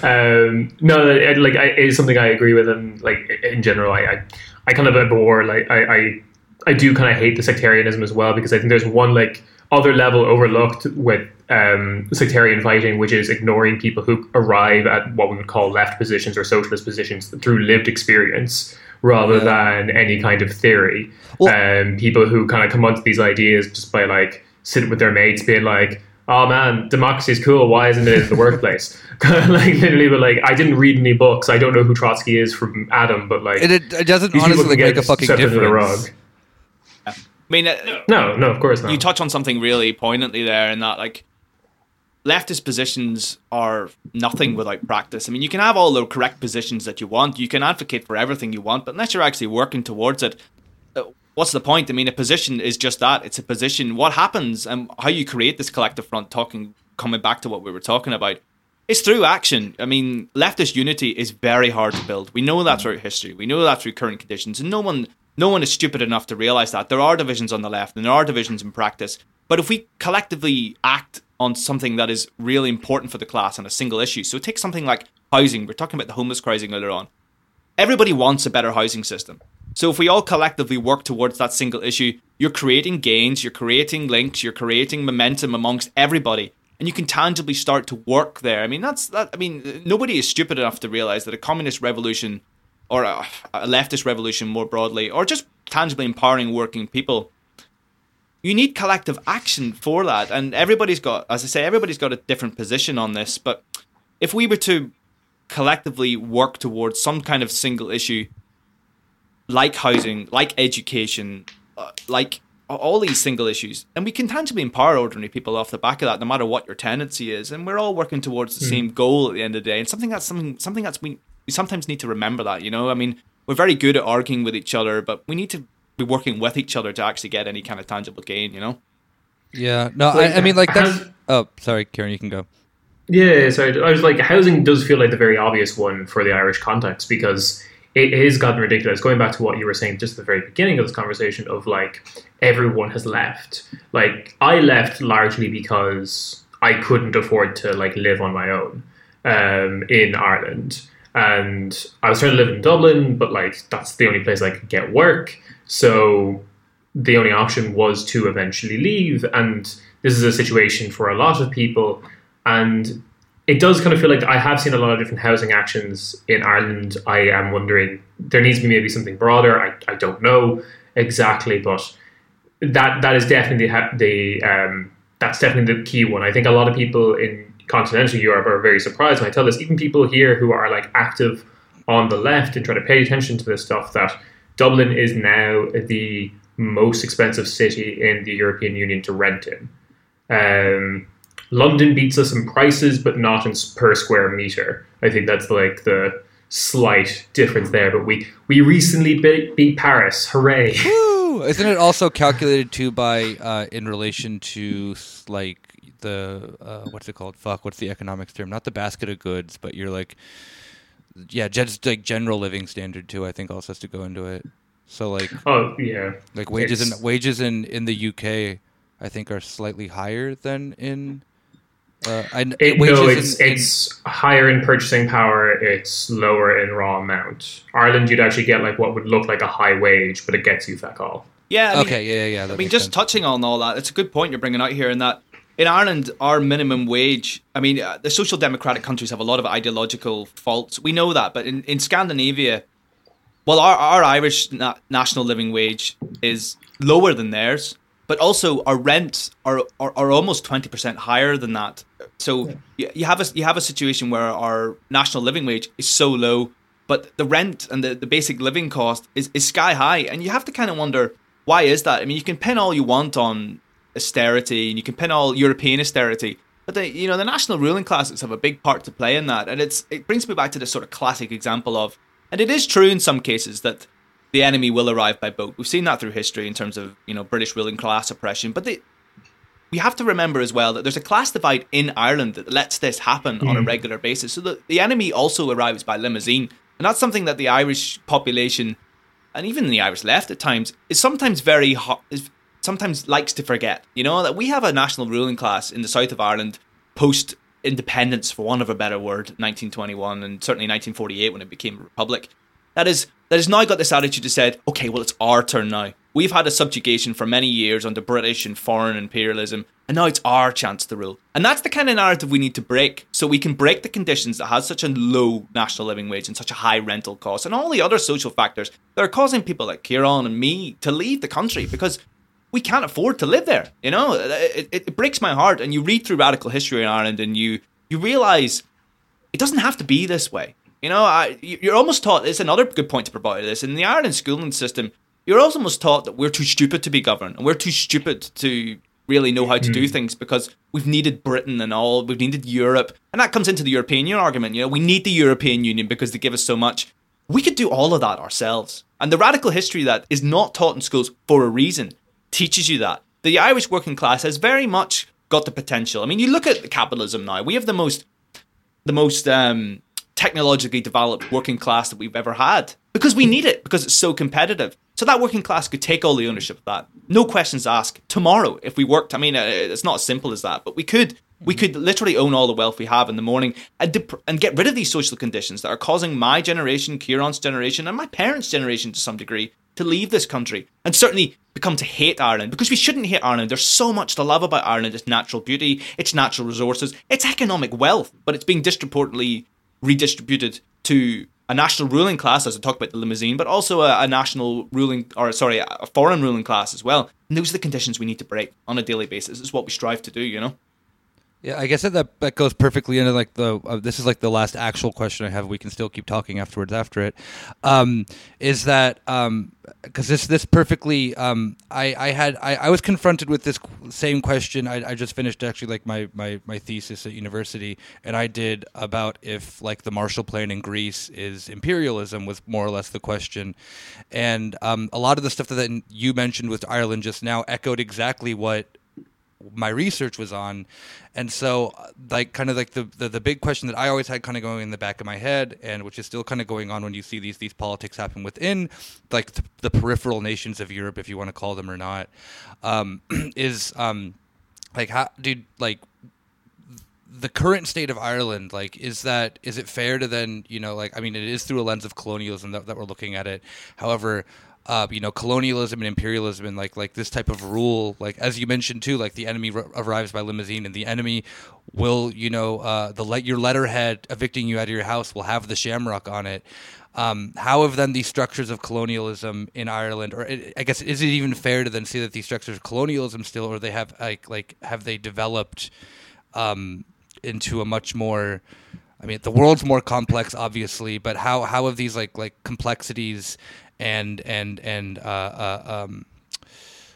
um, no, it, like I, it is something I agree with, and like in general, I, I, I kind of abhor, like I, I, I do kind of hate the sectarianism as well because I think there's one like other level overlooked with um, sectarian fighting, which is ignoring people who arrive at what we would call left positions or socialist positions through lived experience rather than any kind of theory. Well- um, people who kind of come onto these ideas just by like sitting with their mates, being like, "Oh man, democracy is cool. Why isn't it in the workplace?" [LAUGHS] like literally, but like, I didn't read any books. I don't know who Trotsky is from Adam, but like, it, it doesn't honestly like, make a fucking swept under the difference. rug. I mean, uh, No, no, of course not. you touch on something really poignantly there, in that like leftist positions are nothing without practice. I mean, you can have all the correct positions that you want, you can advocate for everything you want, but unless you're actually working towards it, what's the point? I mean, a position is just that. It's a position. What happens and how you create this collective front, talking, coming back to what we were talking about, it's through action. I mean, leftist unity is very hard to build. We know that throughout history. We know that through current conditions, and no one, no one is stupid enough to realize that there are divisions on the left and there are divisions in practice. But if we collectively act on something that is really important for the class on a single issue, so take something like housing. We're talking about the homeless crisis earlier on. Everybody wants a better housing system. So if we all collectively work towards that single issue, you're creating gains, you're creating links, you're creating momentum amongst everybody, and you can tangibly start to work there. I mean, that's that. I mean, nobody is stupid enough to realize that a communist revolution, or a, a leftist revolution more broadly, or just tangibly empowering working people, you need collective action for that. And everybody's got, as I say, everybody's got a different position on this. But if we were to collectively work towards some kind of single issue like housing, like education, uh, like all these single issues, and we can tangibly empower ordinary people off the back of that, no matter what your tendency is, and we're all working towards the same goal at the end of the day. And something that's something something that's we we sometimes need to remember that. You know, I mean, we're very good at arguing with each other, but we need to be working with each other to actually get any kind of tangible gain. You know. Yeah, no, Like, I, I mean, like that's. Oh, sorry, Kieran, you can go. Yeah, sorry. I was like, housing does feel like the very obvious one for the Irish context because it has gotten ridiculous. Going back to what you were saying just at the very beginning of this conversation of like everyone has left. Like I left largely because I couldn't afford to like live on my own um, in Ireland, and I was trying to live in Dublin, but like that's the only place I could get work. So the only option was to eventually leave. And this is a situation for a lot of people. And it does kind of feel like I have seen a lot of different housing actions in Ireland. I am wondering, there needs to be maybe something broader. I, I don't know exactly, but that that is definitely the, um, that's definitely the key one. I think a lot of people in continental Europe are very surprised when I tell this. Even people here who are like active on the left and try to pay attention to this stuff that Dublin is now the most expensive city in the European Union to rent in. Um, London beats us in prices, but not in per square meter. I think that's like the slight difference there. But we we recently beat, beat Paris. Hooray! [LAUGHS] Woo! Isn't it also calculated too by uh, in relation to like the uh, what's it called? Fuck, what's the economics term? Not the basket of goods, but you're like, yeah, just like general living standard too. I think also has to go into it. So like Oh yeah, like wages It's- in wages in in the UK, I think are slightly higher than in. Uh, I, It, wages no, it's in- in- higher in purchasing power. It's lower in raw amount. Ireland, you'd actually get like what would look like a high wage, but it gets you feck all. Yeah. I okay. Yeah, yeah, yeah. I mean, just sense. touching on all that, it's a good point you're bringing out here in that in Ireland, our minimum wage, I mean, uh, the social democratic countries have a lot of ideological faults. We know that. But in, in Scandinavia, well, our, our Irish na- national living wage is lower than theirs, but also our rents are, are, are almost 20% higher than that. So you, you, have a, you have a situation where our national living wage is so low, but the rent and the, the basic living cost is, is sky high. And you have to kind of wonder, why is that? I mean, you can pin all you want on austerity and you can pin all European austerity, but the you know the national ruling classes have a big part to play in that, and it's it brings me back to this sort of classic example of, and it is true in some cases that the enemy will arrive by boat. We've seen that through history in terms of you know British ruling class oppression, but the, we have to remember as well that there's a class divide in Ireland that lets this happen mm. on a mm. regular basis. So the, the enemy also arrives by limousine, and that's something that the Irish population and even the Irish left at times is sometimes very hot, is sometimes likes to forget. You know that we have a national ruling class in the south of Ireland post independence, for want of a better word, 1921 and certainly 1948 when it became a republic. That is that has now got this attitude to said, okay, well it's our turn now. We've had a subjugation for many years under British and foreign imperialism, and now it's our chance to rule. And that's the kind of narrative we need to break, so we can break the conditions that has such a low national living wage and such a high rental cost, and all the other social factors that are causing people like Kieran and me to leave the country because we can't afford to live there. You know, it, it, it breaks my heart. And you read through radical history in Ireland, and you you realize it doesn't have to be this way. You know, I, you're almost taught. It's another good point to provide this in the Ireland schooling system you're almost taught that we're too stupid to be governed and we're too stupid to really know how to mm. do things because we've needed Britain and all, we've needed Europe. And that comes into the European Union argument. You know, we need the European Union because they give us so much. We could do all of that ourselves. And the radical history that is not taught in schools for a reason teaches you that. The Irish working class has very much got the potential. I mean, you look at capitalism now. We have the most the most um, technologically developed working class that we've ever had because we need it because it's so competitive. So that working class could take all the ownership of that. No questions asked. Tomorrow, if we worked, I mean, uh, it's not as simple as that, but we could. We could literally own all the wealth we have in the morning and, dep- and get rid of these social conditions that are causing my generation, Kieran's generation, and my parents' generation to some degree to leave this country and certainly become to hate Ireland because we shouldn't hate Ireland. There's so much to love about Ireland its natural beauty, its natural resources, its economic wealth, but it's being disproportionately redistributed to a national ruling class, as I talked about the limousine, but also a, a, national ruling, or sorry, a foreign ruling class as well. And those are the conditions we need to break on a daily basis. It's what we strive to do, you know. Yeah, I guess that that goes perfectly into like the uh, this is like the last actual question I have. We can still keep talking afterwards after it. Um, is that um, because this this perfectly um, I I had I, I was confronted with this same question. I, I just finished actually like my, my my thesis at university, and I did about if like the Marshall Plan in Greece is imperialism was more or less the question, and um, a lot of the stuff that you mentioned with Ireland just now echoed exactly what my research was on and so like kind of like the, the, the big question that i always had kind of going in the back of my head and which is still kind of going on when you see these these politics happen within like the, the peripheral nations of europe if you want to call them or not um, [CLEARS THROAT] is um, like how dude like the current state of Ireland, like, is that is it fair to then, you know, like, I mean, it is through a lens of colonialism that, that we're looking at it. However, uh, you know, colonialism and imperialism and like like this type of rule, like as you mentioned too, like the enemy r- arrives by limousine and the enemy will, you know, uh, the let your letterhead evicting you out of your house will have the shamrock on it. Um, how have then these structures of colonialism in Ireland, or I guess, is it even fair to then see that these structures of colonialism still, or they have like like have they developed um, into a much more I mean, the world's more complex, obviously, but how how have these like like complexities and and and uh, uh, um,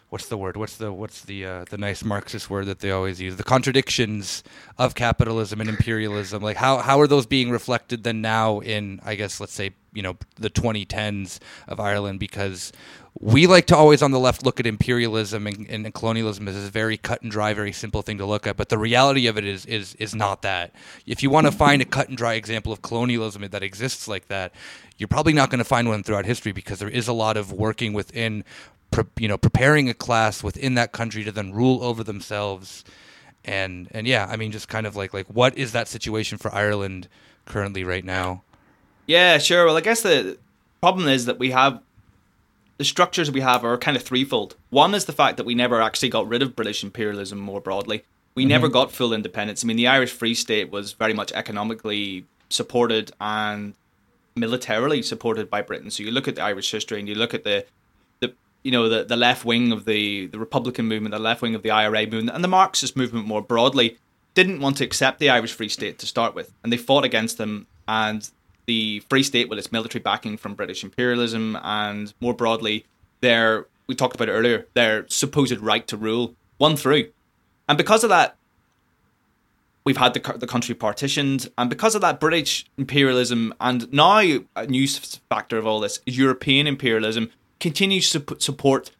what's the word? What's the what's the uh, the nice Marxist word that they always use? The contradictions of capitalism and imperialism. Like how how are those being reflected then now in I guess let's say you know the 2010s of Ireland because we like to always on the left look at imperialism and, and, colonialism as a very cut and dry, very simple thing to look at. But the reality of it is is is not that. If you want to find a cut and dry example of colonialism that exists like that, you're probably not going to find one throughout history because there is a lot of working within, you know, preparing a class within that country to then rule over themselves. And and yeah, I mean, just kind of like like what is that situation for Ireland currently right now? Yeah, sure. Well, I guess the problem is that we have the structures we have are kind of threefold. One is the fact that we never actually got rid of British imperialism more broadly. We mm-hmm. never got full independence. I mean, the Irish Free State was very much economically supported and militarily supported by Britain. So you look at the Irish history and you look at the the you know the, the left wing of the, the Republican movement, the left wing of the IRA movement, and the Marxist movement more broadly didn't want to accept the Irish Free State to start with, and they fought against them. And the Free State with its military backing from British imperialism and more broadly their we talked about it earlier their supposed right to rule won through, and because of that, we've had the, the country partitioned, and because of that, British imperialism and now a new factor of all this European imperialism continues to support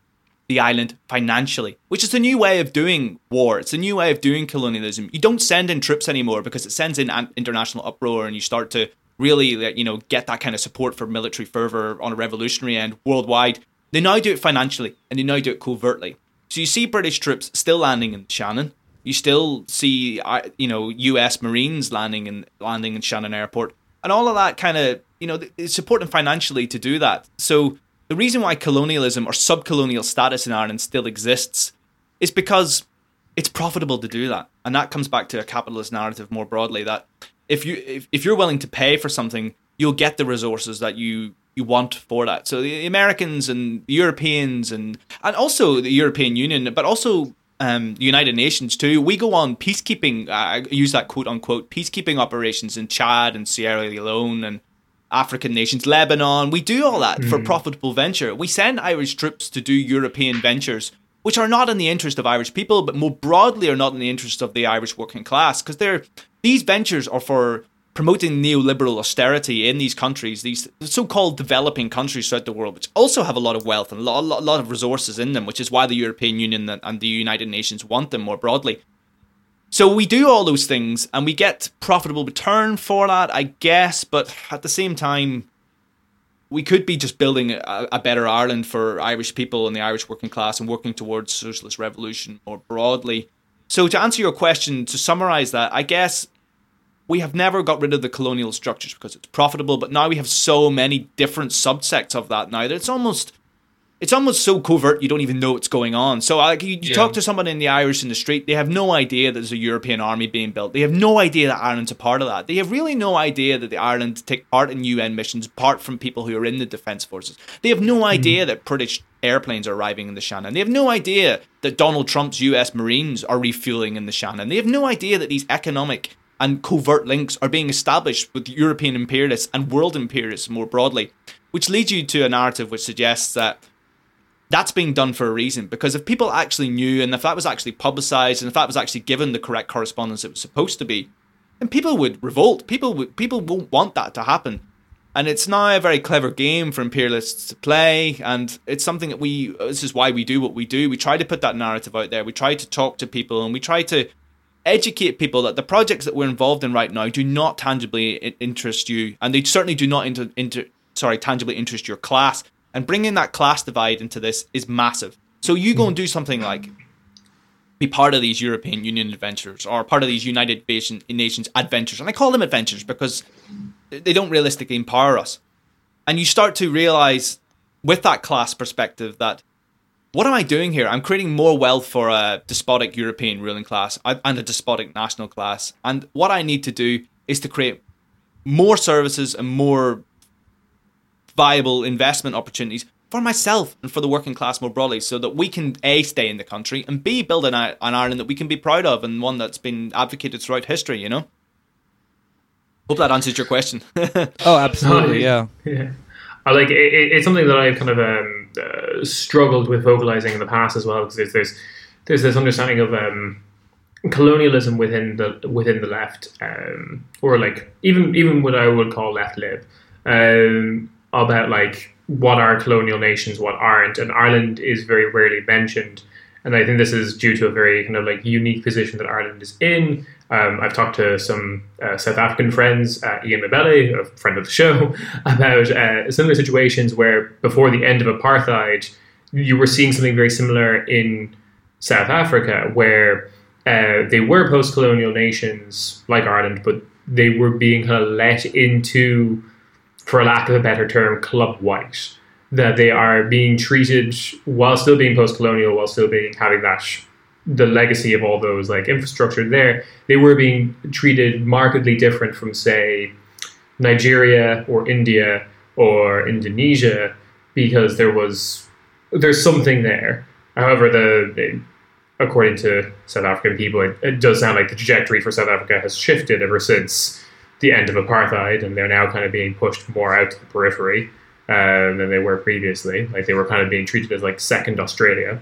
the island financially, which is a new way of doing war. It's a new way of doing colonialism. You don't send in troops anymore because it sends in international uproar, and you start to really, you know, get that kind of support for military fervor on a revolutionary end worldwide. They now do it financially, and they now do it covertly. So you see British troops still landing in Shannon. You still see, you know, U.S. Marines landing in landing in Shannon Airport, and all of that kind of, you know, support them financially to do that. So the reason why colonialism or subcolonial status in Ireland still exists is because it's profitable to do that. And that comes back to a capitalist narrative more broadly that if you if, if you're willing to pay for something, you'll get the resources that you you want for that. So the Americans and the Europeans and and also the European Union, but also um, United Nations too. We go on peacekeeping. Uh, I use that quote unquote peacekeeping operations in Chad and Sierra Leone and African nations, Lebanon. We do all that mm. for profitable venture. We send Irish troops to do European ventures, which are not in the interest of Irish people, but more broadly are not in the interest of the Irish working class, because they're these ventures are for promoting neoliberal austerity in these countries, these so-called developing countries throughout the world, which also have a lot of wealth and a lot, lot of resources in them, which is why the European Union and the United Nations want them more broadly. So we do all those things and we get profitable return for that, I guess, but at the same time, we could be just building a, a, better Ireland for Irish people and the Irish working class and working towards socialist revolution more broadly. So to answer your question, to summarize that, I guess we have never got rid of the colonial structures because it's profitable, but now we have so many different subsects of that now that it's almost it's almost so covert you don't even know what's going on. So like you, you yeah. talk to someone in the Irish in the street, they have no idea that there's a European army being built. They have no idea that Ireland's a part of that. They have really no idea that the Ireland take part in UN missions apart from people who are in the defence forces. They have no hmm. idea mm. that British airplanes are arriving in the Shannon. They have no idea that Donald Trump's US Marines are refueling in the Shannon. They have no idea that these economic and covert links are being established with European imperialists and world imperialists more broadly, which leads you to a narrative which suggests that that's being done for a reason. Because if people actually knew and if that was actually publicized and if that was actually given the correct correspondence it was supposed to be then people would revolt. People would people won't want that to happen. And it's now a very clever game for imperialists to play and it's something that we this is why we do what we do. We try to put that narrative out there. We try to talk to people and we try to educate people that the projects that we're involved in right now do not tangibly interest you and they certainly do not inter, inter sorry tangibly interest your class and bringing that class divide into this is massive. So you go and do something like be part of these European Union adventures or part of these United Nations adventures. And I call them adventures because they don't realistically empower us. And you start to realize with that class perspective that what am I doing here? I'm creating more wealth for a despotic European ruling class and a despotic national class. And what I need to do is to create more services and more viable investment opportunities for myself and for the working class more broadly so that we can A, stay in the country and B, build an, an Ireland that we can be proud of and one that's been advocated throughout history, you know? Hope that answers your question. [LAUGHS] oh, absolutely, yeah. [LAUGHS] yeah. I like it, it's something that I've kind of um, uh, struggled with vocalizing in the past as well because there's, there's there's this understanding of um, colonialism within the within the left, um, or like even even what I would call left lib. Um, about like what are colonial nations, what aren't, and Ireland is very rarely mentioned. And I think this is due to a very kind of like unique position that Ireland is in. Um, I've talked to some uh, South African friends, uh, Ian Mabele, a friend of the show, [LAUGHS] about uh, similar situations where before the end of apartheid, you were seeing something very similar in South Africa, where uh, they were post-colonial nations like Ireland, but they were being kind of let into for lack of a better term, club white. That they are being treated while still being post-colonial, while still being having that the legacy of all those like infrastructure there. They were being treated markedly different from say Nigeria or India or Indonesia because there was there's something there. However, the, according to South African people, it, it, does sound like the trajectory for South Africa has shifted ever since the end of apartheid, and they're now kind of being pushed more out to the periphery uh, than they were previously. Like they were kind of being treated as like second Australia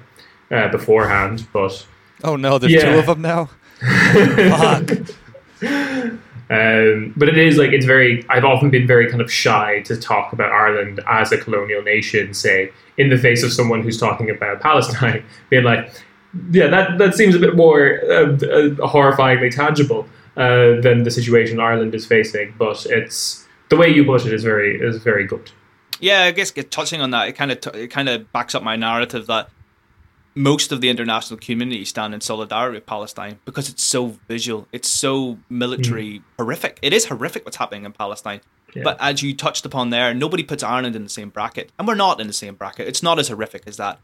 uh, beforehand, but oh no, there's yeah. two of them now. [LAUGHS] Fuck. Um, but it is like it's very. I've often been very kind of shy to talk about Ireland as a colonial nation, say in the face of someone who's talking about [LAUGHS] Palestine, being like, yeah, that that seems a bit more uh, uh, horrifyingly tangible uh, than the situation Ireland is facing. But it's the way you put it is very is very good. Yeah, I guess touching on that, it kind of t- it kind of backs up my narrative that most of the international community stand in solidarity with Palestine because it's so visual, it's so military hmm. horrific. It is horrific what's happening in Palestine. Yeah. But as you touched upon there, nobody puts Ireland in the same bracket, and we're not in the same bracket. It's not as horrific as that.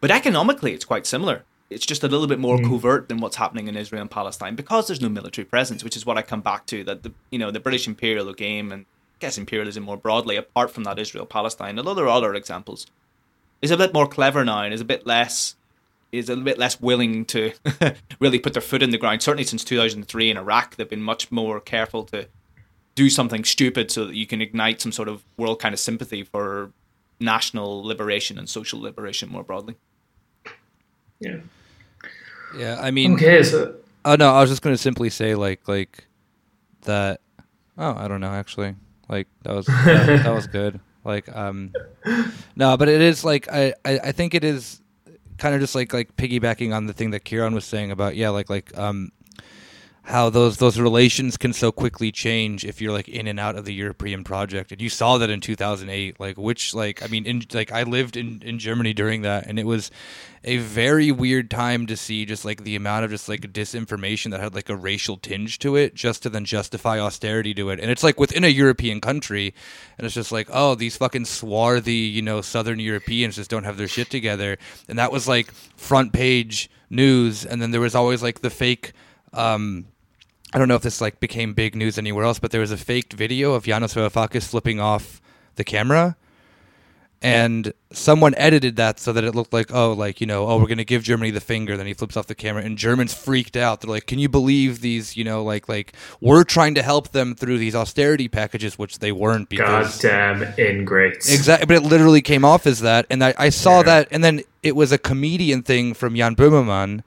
But economically, it's quite similar. It's just a little bit more hmm. covert than what's happening in Israel and Palestine because there's no military presence, which is what I come back to. That the you know the British imperial game and I guess imperialism more broadly, apart from that Israel Palestine, and other other examples, is a bit more clever now and is a bit less is a bit less willing to [LAUGHS] really put their foot in the ground. Certainly since 2003 in Iraq, they've been much more careful to do something stupid so that you can ignite some sort of world kind of sympathy for national liberation and social liberation more broadly. Yeah. Yeah, I mean, Okay, so Oh no, I was just gonna simply say like like that. Oh, I don't know actually. Like that was that, that was [LAUGHS] good. Like um, no, but it is like I I, I think it is kind of just like like piggybacking on the thing that Kieran was saying about yeah like like um how those those relations can so quickly change if you're like in and out of the European project. And you saw that in 2008 like which like I mean in like I lived in in Germany during that and it was a very weird time to see just like the amount of just like disinformation that had like a racial tinge to it just to then justify austerity to it. And it's like within a European country and it's just like oh these fucking swarthy, you know, southern Europeans just don't have their shit together. And that was like front page news and then there was always like the fake um I don't know if this like became big news anywhere else, but there was a faked video of Yanis Varoufakis flipping off the camera, and someone edited that so that it looked like oh like you know oh we're gonna give Germany the finger. Then he flips off the camera, and Germans freaked out. They're like, can you believe these? You know like like we're trying to help them through these austerity packages, which they weren't because goddamn ingrates. Exactly, but it literally came off as that, and I, I saw Yeah. that, and then it was a comedian thing from Jan Böhmermann,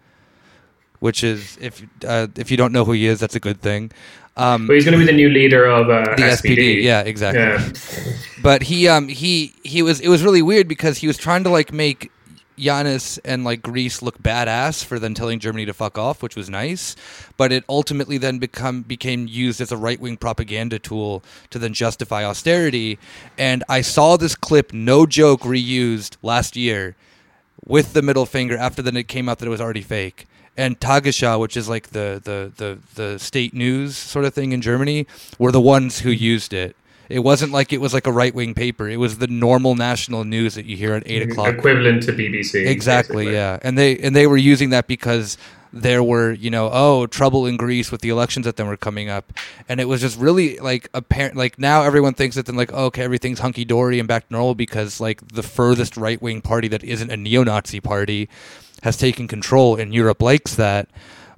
which is if uh, if you don't know who he is, that's a good thing. Um, But he's going to be the new leader of uh, the SPD. SPD, yeah, exactly. Yeah. But he um he he was it was really weird because he was trying to like make Yanis and like Greece look badass for then telling Germany to fuck off, which was nice. But it ultimately then become became used as a right wing propaganda tool to then justify austerity. And I saw this clip, no joke, reused last year with the middle finger after then it came out that it was already fake. And Tagesschau, which is like the, the, the, the state news sort of thing in Germany, were the ones who used it. It wasn't like it was like a right wing paper. It was the normal national news that you hear at eight mm-hmm. o'clock. Equivalent to BBC. Exactly, basically. yeah. And they and they were using that because there were, you know, oh, trouble in Greece with the elections that then were coming up. And it was just really like apparent like now everyone thinks that then like, oh, okay, everything's hunky dory and back to normal because like the furthest right wing party that isn't a neo Nazi party has taken control and Europe likes that.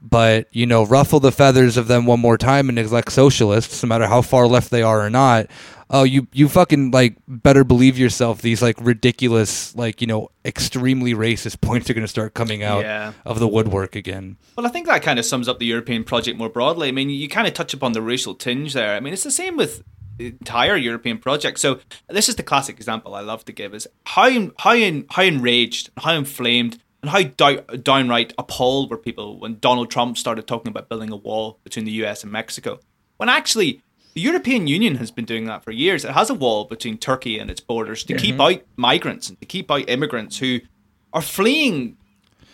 But, you know, ruffle the feathers of them one more time and neglect socialists, no matter how far left they are or not. Oh, you you fucking like better believe yourself. These like ridiculous, like you know, extremely racist [LAUGHS] points are going to start coming out Yeah. of the woodwork again. Well, I think that kind of sums up the European project more broadly. I mean, you kind of touch upon the racial tinge there. I mean, it's the same with the entire European project. So this is the classic example I love to give: is how how how enraged, how inflamed, and how dow- downright appalled were people when Donald Trump started talking about building a wall between the U.S. and Mexico, when actually. The European Union has been doing that for years. It has a wall between Turkey and its borders to keep mm-hmm. out migrants and to keep out immigrants who are fleeing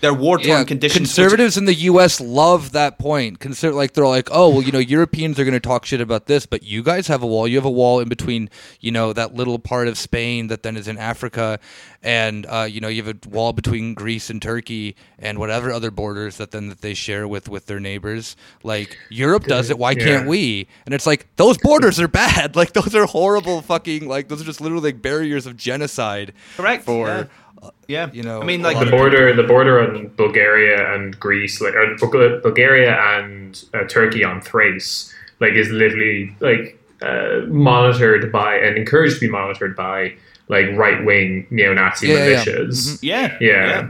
their war-torn conditions. which- Conservatives in the U.S. love that point. Consider like they're like, oh well, you know, Europeans are going to talk shit about this, but you guys have a wall. You have a wall in between, you know, that little part of Spain that then is in Africa, and uh, you know, you have a wall between Greece and Turkey and whatever other borders that then that they share with with their neighbors. Like Europe does it, why can't we? And it's like those borders are bad. [LAUGHS] Like those are horrible. Fucking like those are just literally like barriers of genocide. Correct, For yeah. Yeah, you know, I mean, like the of border, the border on Bulgaria and Greece, like or Bulgaria and uh, Turkey on Thrace, like is literally like uh, monitored by and encouraged to be monitored by like right wing neo Nazi Yeah, yeah, yeah. militias. yeah, Yeah.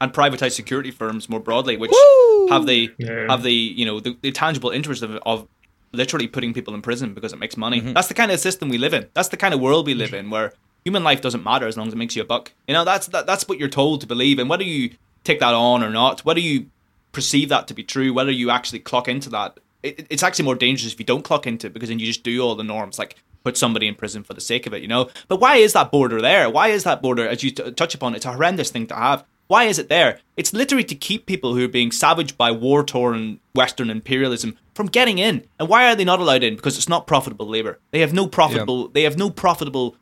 and privatized security firms more broadly, which Woo! have the Yeah. have the you know the, the tangible interest of, of literally putting people in prison because it makes money. That's the kind of system we live in. That's the kind of world we live in where human life doesn't matter as long as it makes you a buck. You know, that's that, that's what you're told to believe, and whether you take that on or not, whether you perceive that to be true, whether you actually clock into that, it, it's actually more dangerous if you don't clock into it because then you just do all the norms, like put somebody in prison for the sake of it, you know. But why is that border there? Why is that border, as you t- touch upon, it's a horrendous thing to have. Why is it there? It's literally to keep people who are being savaged by war torn Western imperialism from getting in. And why are they not allowed in? Because it's not profitable labor. They have no profitable. They have no profitable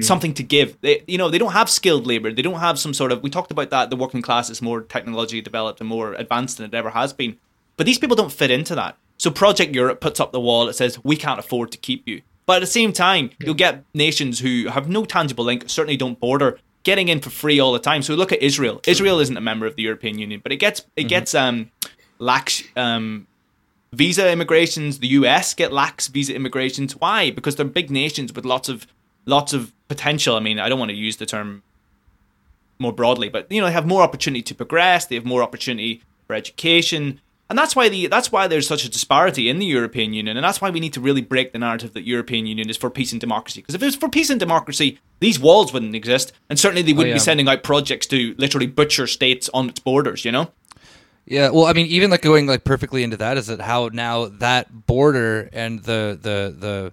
something to give. They, you know, they don't have skilled labor. They don't have some sort of. We talked about that. The working class is more technology developed and more advanced than it ever has been. But these people don't fit into that. So Project Europe puts up the wall. It says we can't afford to keep you. But at the same time, you'll get nations who have no tangible link, certainly don't border, getting in for free all the time. So look at Israel. Israel isn't a member of the European Union, but it gets it gets um lax um visa immigrations. The US get lax visa immigrations. Why? Because they're big nations with lots of lots of potential. I mean, I don't want to use the term more broadly, but you know, they have more opportunity to progress. They have more opportunity for education, and that's why the that's why there's such a disparity in the European Union, and that's why we need to really break the narrative that European Union is for peace and democracy. Because if it was for peace and democracy, these walls wouldn't exist, and certainly they oh, wouldn't yeah. be sending out projects to literally butcher states on its borders. You know. Yeah, well, I mean, even like going like perfectly into that is that how now that border and the the the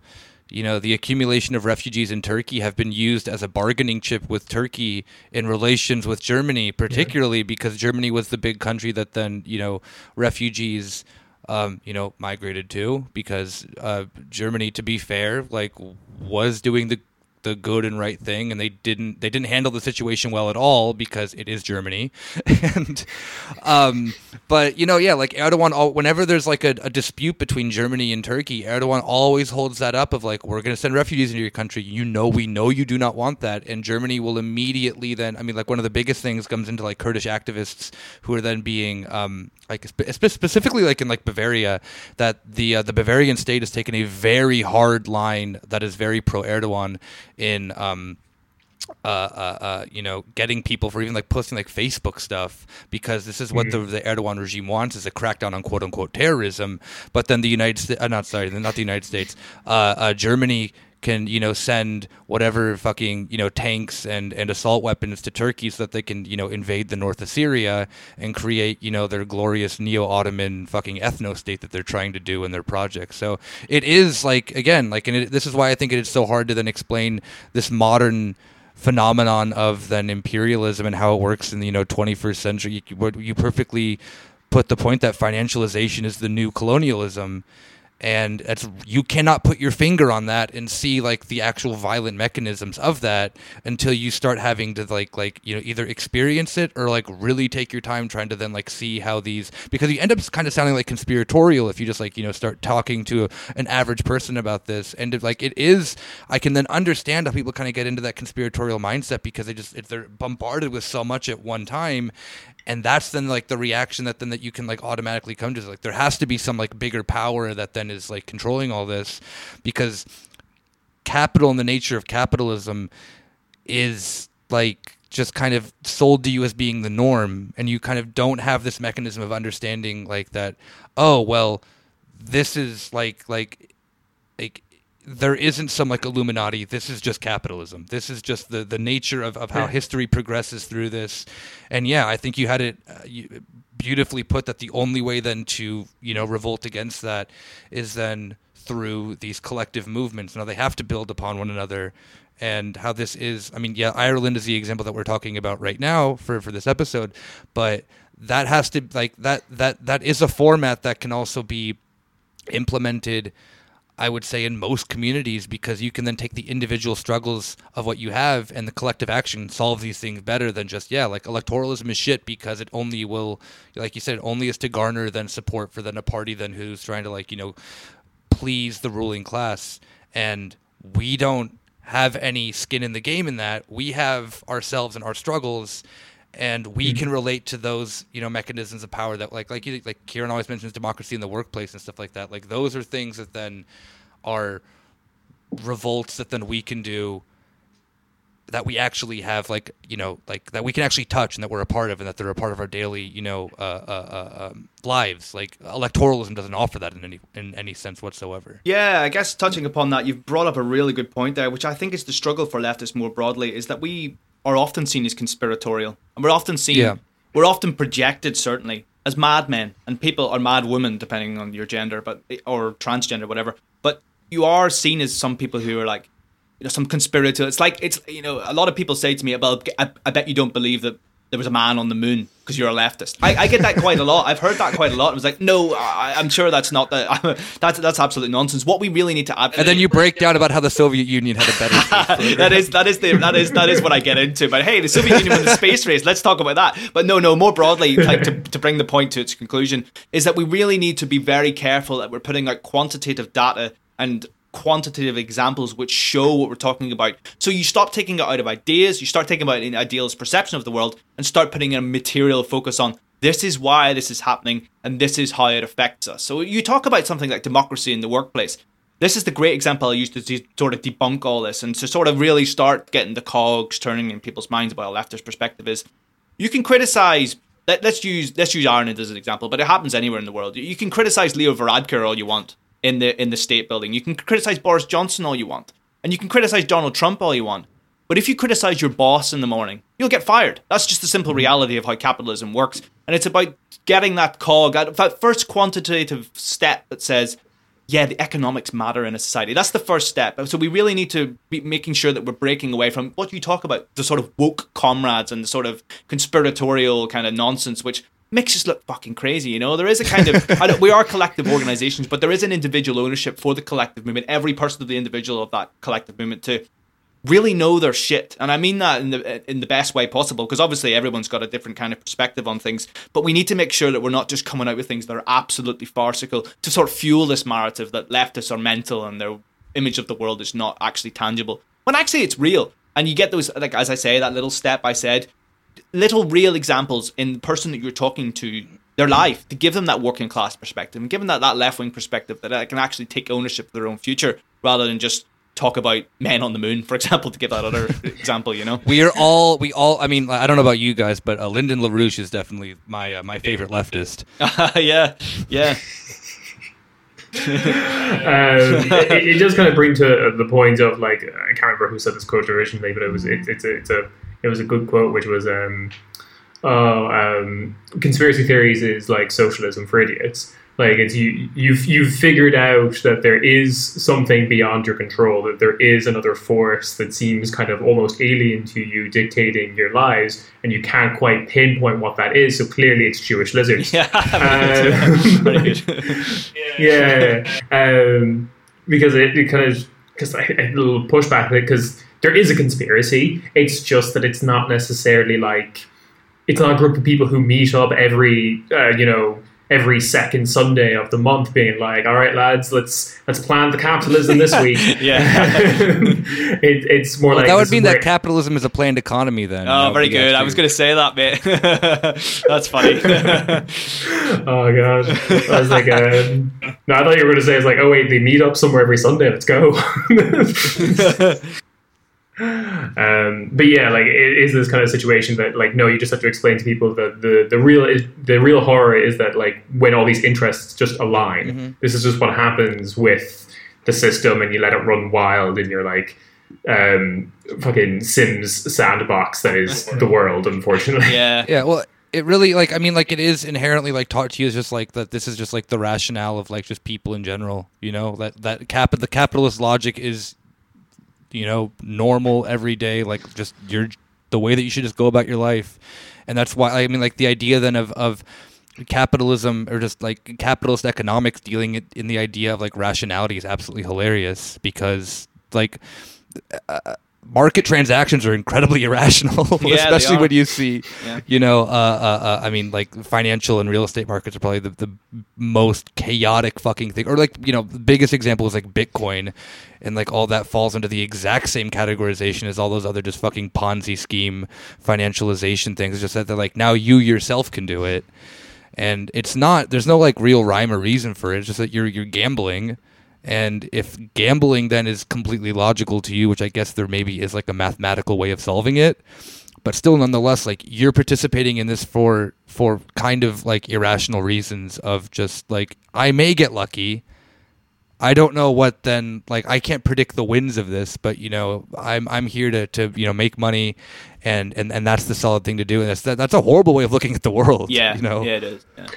you know the accumulation of refugees in Turkey have been used as a bargaining chip with Turkey in relations with Germany, particularly because Germany was the big country that then you know refugees. Um, you know, migrated to because uh, Germany, to be fair, like was doing the the good and right thing and they didn't they didn't handle the situation well at all because it is Germany. [LAUGHS] And um but you know yeah like Erdogan whenever there's like a, a dispute between Germany and Turkey Erdogan always holds that up of like we're going to send refugees into your country. You know we know you do not want that. And Germany will immediately then I mean like one of the biggest things comes into like Kurdish activists who are then being um like spe- spe- specifically like in like Bavaria that the uh, the Bavarian state has taken a very hard line that is very pro Erdogan in um uh, uh, uh, you know, getting people for even like posting like Facebook stuff because this is what the, the Erdogan regime wants is a crackdown on quote unquote terrorism. But then the United States, uh, not sorry, not the United States, uh, uh, Germany can you know send whatever fucking you know tanks and and assault weapons to Turkey so that they can you know invade the north of Syria and create you know their glorious neo-Ottoman fucking ethno state that they're trying to do in their project. So it is like again like and it, this is why I think it is so hard to then explain this modern phenomenon of then imperialism and how it works in the you know 21st century. You, you perfectly put the point that financialization is the new colonialism and that's you cannot put your finger on that and see like the actual violent mechanisms of that until you start having to like like you know either experience it or like really take your time trying to then like see how these because you end up kind of sounding like conspiratorial if you just like you know start talking to a, an average person about this. And if, like it is i can then understand how people kind of get into that conspiratorial mindset because they just if they're bombarded with so much at one time and that's then like the reaction that then that you can like automatically come to like there has to be some like bigger power that then is like controlling all this because capital and the nature of capitalism is like just kind of sold to you as being the norm and you kind of don't have this mechanism of understanding like that oh well this is like like like there isn't some like illuminati this is just capitalism. This is just the the nature of, of how Yeah. history progresses through this. And yeah i think you had it uh, you, beautifully put that the only way then to you know revolt against that is then through these collective movements. Now they have to build upon one another. And how this is i mean yeah ireland is the example that we're talking about right now for for this episode. But that has to like that that that is a format that can also be implemented I would say in most communities because you can then take the individual struggles of what you have and the collective action solve these things better than just yeah like electoralism is shit because it only will like you said only is to garner then support for then a party then who's trying to like you know please the ruling class. And we don't have any skin in the game in that. We have ourselves and our struggles and we can relate to those you know mechanisms of power that like like you, like Kieran always mentions democracy in the workplace and stuff like that. Like those are things that then are revolts that then we can do that we actually have like you know like that we can actually touch and that we're a part of and that they're a part of our daily you know uh, uh, uh, um, lives. Like electoralism doesn't offer that in any in any sense whatsoever. Yeah, I guess touching upon that, you've brought up a really good point there, which I think is the struggle for leftists more broadly, is that we are often seen as conspiratorial, and we're often seen, Yeah. we're often projected certainly as madmen, and people are mad women depending on your gender, but or transgender, whatever. But you are seen as some people who are like, you know, some conspirator. It's like it's you know, a lot of people say to me about, I, I bet you don't believe that there was a man on the moon because you're a leftist. I, I get that quite a lot. I've heard that quite a lot. I was like, no, I, I'm sure that's not the. [LAUGHS] That's that's absolute nonsense. What we really need to advocate. and then you break down about how the Soviet Union had a better [LAUGHS] that is that is the that is that is what I get into. But hey, the Soviet Union won the space race. Let's talk about that. But no, no. More broadly, like to to bring the point to its conclusion, is that we really need to be very careful that we're putting out quantitative data and quantitative examples which show what we're talking about. So you stop taking it out of ideas, you start taking about an idealist perception of the world, and start putting a material focus on this is why this is happening and this is how it affects us. So you talk about something like democracy in the workplace. This is the great example I used to de- sort of debunk all this and to sort of really start getting the cogs turning in people's minds about a leftist perspective is you can criticize let, us use let's use Ireland as an example, but it happens anywhere in the world. You can criticize Leo Varadkar all you want in the in the state building. You can criticize Boris Johnson all you want, and you can criticize Donald Trump all you want. But if you criticize your boss in the morning, you'll get fired. That's just the simple mm-hmm. reality of how capitalism works. And it's about getting that cog, that first quantitative step that says, yeah, the economics matter in a society. That's the first step. So we really need to be making sure that we're breaking away from what you talk about, the sort of woke comrades and the sort of conspiratorial kind of nonsense, which makes us look fucking crazy. You know, there is a kind of we are collective organizations, but there is an individual ownership for the collective movement. Every person of the individual of that collective movement to really know their shit, and I mean that in the in the best way possible. Because obviously everyone's got a different kind of perspective on things, but we need to make sure that we're not just coming out with things that are absolutely farcical to sort of fuel this narrative that leftists are mental and their image of the world is not actually tangible. When actually it's real. And you get those, like as I say, that little step I said, little real examples in the person that you're talking to their life to give them that working class perspective and give them that, that left wing perspective that they can actually take ownership of their own future rather than just talk about men on the moon, for example, to give that other [LAUGHS] example, you know? We are all, we all, I mean, I don't know about you guys, but uh, Lyndon LaRouche is definitely my uh, my favorite leftist. [LAUGHS] yeah, yeah. um, it, it does kind of bring to the point of like I can't remember who said this quote originally, but it was it, it's a it's a it was a good quote, which was um, oh um, conspiracy theories is like socialism for idiots. Like it's you you've you've figured out that there is something beyond your control, that there is another force that seems kind of almost alien to you, dictating your lives, and you can't quite pinpoint what that is. So clearly, it's Jewish lizards. [LAUGHS] Yeah, Um, very good. [LAUGHS] yeah, um, because it, it kind of because a little pushback because there is a conspiracy. It's just that it's not necessarily like it's not a group of people who meet up every uh, you know every second Sunday of the month, being like, "All right, lads, let's let's plan the capitalism this [LAUGHS] week." Yeah. [LAUGHS] it, it's more Well, like that would mean that where- capitalism is a planned economy then. Oh, would very good. I was going to say that bit. [LAUGHS] That's funny. Oh god, I was like, um, no, I thought you were going to say it's like, oh wait, they meet up somewhere every Sunday. Let's go. Um, but yeah, like it is this kind of situation that like no, you just have to explain to people that the the real is the real horror is that like when all these interests just align, this is just what happens with the system, and you let it run wild, and you're like. Um, fucking Sims sandbox that is [LAUGHS] the world, unfortunately. yeah. Yeah, well, it really like I mean like it is inherently like taught to you is just like that this is just like the rationale of like just people in general, you know, that that cap the capitalist logic is you know, normal everyday like just your the way that you should just go about your life. And that's why I mean like the idea then of of capitalism or just like capitalist economics dealing in the idea of like rationality is absolutely hilarious because like uh, market transactions are incredibly [LAUGHS] irrational, they especially when you see, Yeah. you know, uh, uh, uh, I mean, like financial and real estate markets are probably the, the most chaotic fucking thing. Or like, you know, the biggest example is like Bitcoin, and like all that falls into the exact same categorization as all those other just fucking Ponzi scheme financialization things. It's just that they're like now you yourself can do it, and it's not. There's no like real rhyme or reason for it. It's just that you're you're gambling And if gambling then is completely logical to you, which I guess there maybe is like a mathematical way of solving it, but still nonetheless like you're participating in this for for kind of like irrational reasons of just like I may get lucky. I don't know what then like I can't predict the wins of this, but you know, I'm I'm here to, to you know make money and, and, and that's the solid thing to do and that's that, that's a horrible way of looking at the world. Yeah, You know? yeah, it is. Yeah.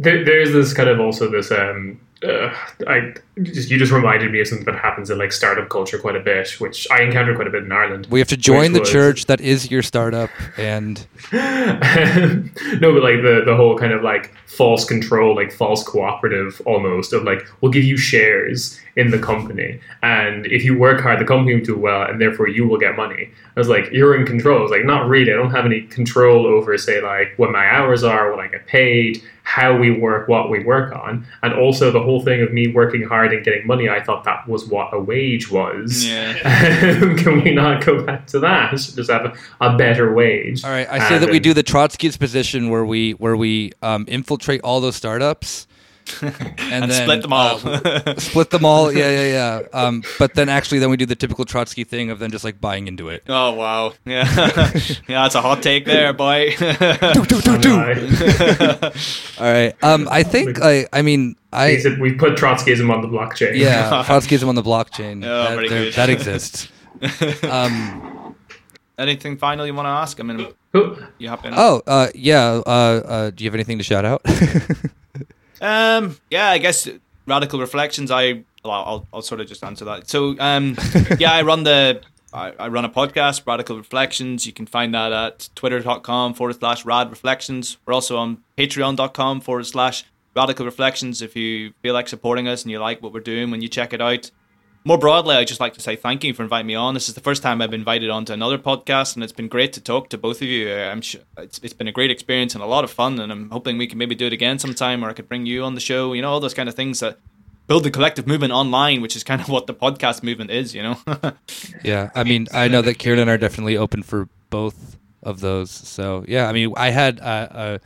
There, there's this kind of also this um uh, I just you just reminded me of something that happens in like startup culture quite a bit, which I encounter quite a bit in Ireland. We have to join the was- church that is your startup and [LAUGHS] no, but like the the whole kind of like false control, like false cooperative almost of like we'll give you shares in the company, and if you work hard, the company will do well, and therefore you will get money. I was like, you're in control. I was like, not really. I don't have any control over say like what my hours are, what I get paid, how we work, what we work on, and also the whole thing of me working hard and getting money. I thought that was what a wage was. Yeah. [LAUGHS] Can we not go back to that? Just have a, a better wage. All right, I say And that we do the Trotsky's position where we where we um, infiltrate all those startups [LAUGHS] and, And then, split them all. uh, [LAUGHS] split them all. Yeah, yeah, yeah. Um, but then actually, then we do the typical Trotsky thing of then just like buying into it. oh wow. Yeah. [LAUGHS] yeah, that's a hot take there, boy. Do, do, do, do. Aye. All right. Um, I think I. I mean, I. He said we put Trotskyism on the blockchain. Yeah, Trotskyism on the blockchain. Oh, that, there- good. that exists. Um, Anything final you want to ask? I mean, Cool. you happen. oh, uh, yeah. Uh, uh, do you have anything to shout out? Um, yeah, I guess radical reflections. I well, I'll I'll sort of just answer that. So, um, [LAUGHS] yeah, I run the I, I run a podcast, Radical Reflections. You can find that at twitter.com forward slash rad reflections. We're also on patreon.com forward slash radical reflections. If you feel like supporting us and you like what we're doing when you check it out. More broadly, I'd just like to say thank you for inviting me on. This is the first time I've been invited onto another podcast, and it's been great to talk to both of you. Uh, I'm sure it's, it's been a great experience and a lot of fun, and I'm hoping we can maybe do it again sometime, or I could bring you on the show. You know, all those kind of things that build the collective movement online, which is kind of [LAUGHS] what the podcast movement is. You know. [LAUGHS] Yeah, I mean, I know that Kieran and I are definitely open for both of those. So yeah, I mean, I had. Uh, uh,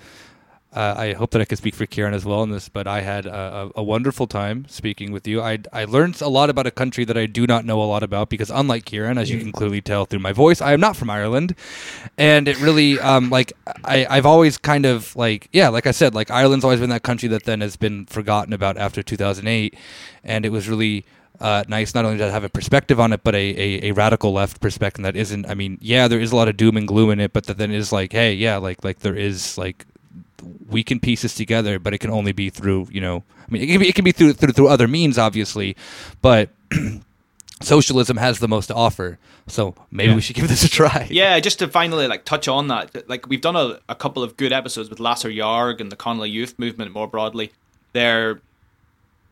uh, I hope that I could speak for Kieran as well in this, but I had a, a, a wonderful time speaking with you. I I learned a lot about a country that I do not know a lot about because, unlike Kieran, as you can clearly tell through my voice, I am not from Ireland, and it really um like I I've always kind of like yeah, like I said, like Ireland's always been that country that then has been forgotten about after 2008, and it was really uh, nice not only to have a perspective on it, but a, a, a radical left perspective that isn't. I mean, yeah, there is a lot of doom and gloom in it, but that then is like, hey, yeah, like like there is like we can piece this together, but it can only be through you know. I mean, it can be, it can be through through through other means, obviously, but. [CLEARS THROAT] Socialism has the most to offer, so maybe we should give this a try. [LAUGHS] Yeah, just to finally like touch on that, like we've done a, a couple of good episodes with Lasair Dhearg and the Connolly Youth Movement more broadly. They're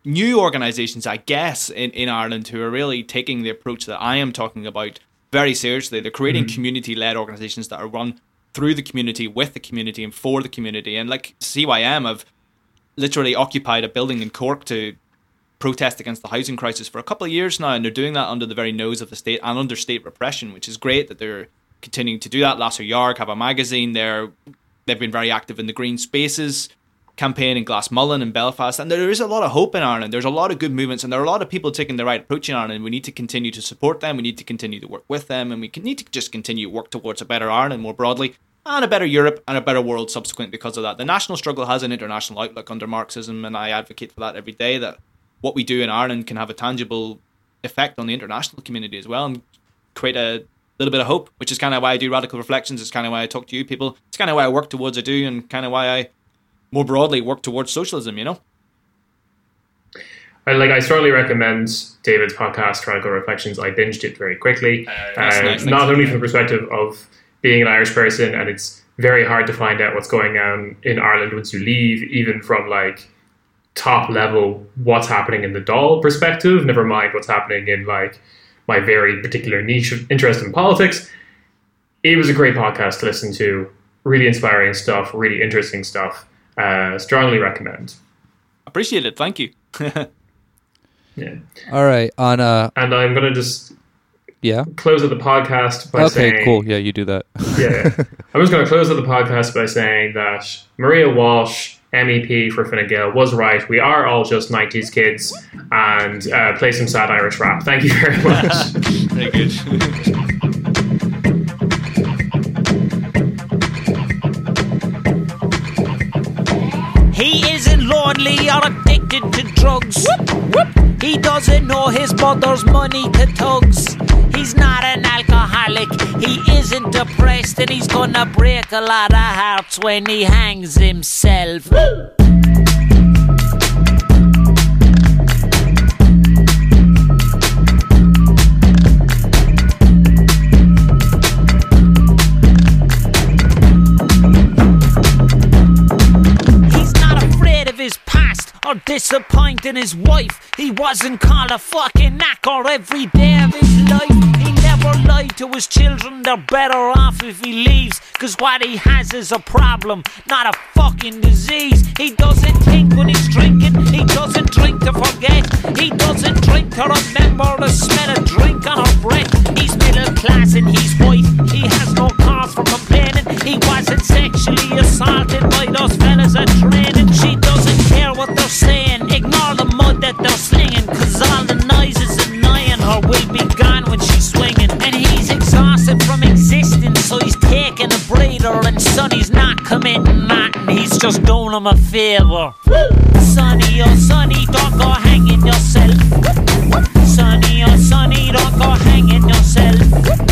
new organisations, I guess, in, in Ireland who are really taking the approach that I am talking about very seriously. They're creating mm. community led organisations that are run through the community, with the community, and for the community. And like CYM have literally occupied a building in Cork to protest against the housing crisis for a couple of years now, and they're doing that under the very nose of the state and under state repression, which is great that they're continuing to do that. Lasair Dhearg have a magazine. They're they've been very active in the Green Spaces campaign in Glassmullin and Belfast, and there is a lot of hope in Ireland. There's a lot of good movements, and there are a lot of people taking the right approach in Ireland. We need to continue to support them. We need to continue to work with them, and we need to just continue to work towards a better Ireland more broadly. And a better Europe and a better world subsequent because of that. The national struggle has an international outlook under Marxism, and I advocate for that every day. That what we do in Ireland can have a tangible effect on the international community as well and create a little bit of hope, which is kind of why I do radical reflections. It's kind of why I talk to you people. It's kind of why I work towards I do, and kind of why I more broadly work towards socialism. You know. I like. I strongly recommend David's podcast, Radical Reflections. I binged it very quickly. That's Uh, nice, not only from the perspective of being an Irish person, and it's very hard to find out what's going on in Ireland once you leave, even from like top level what's happening in the Dáil perspective. Never mind what's happening in like my very particular niche of interest in politics. It was a great podcast to listen to. Really inspiring stuff. Really interesting stuff. Uh, strongly recommend. Appreciate it. Thank you. [LAUGHS] Yeah. All right. On uh, And I'm gonna just yeah. close out the podcast by Okay. saying, Cool. Yeah, you do that. yeah, I'm just going to close out the podcast by saying that Maria Walsh, MEP for Fine Gael, was right. We are all just 90s kids, and uh, play some sad Irish rap. Thank you very much. [LAUGHS] Very good. [LAUGHS] or addicted to drugs. He doesn't know his mother's money to tugs. He's not an alcoholic. He isn't depressed, and he's gonna break a lot of hearts when he hangs himself. Disappointing his wife. He wasn't called a fucking knacker every day of his life. He never lied to his children, they're better off if he leaves. Cause what he has is a problem, not a fucking disease. He doesn't think when he's drinking, he doesn't drink to forget. He doesn't drink to remember the smell of drink on her breath. He's middle class and he's white, he has no cause for complaining. He wasn't sexually assaulted by those fellas at training. Sonny's not committing nothing, he's just doing him a favor. Sonny, oh Sonny, don't go hanging yourself. Sonny, oh Sonny, don't go hanging yourself.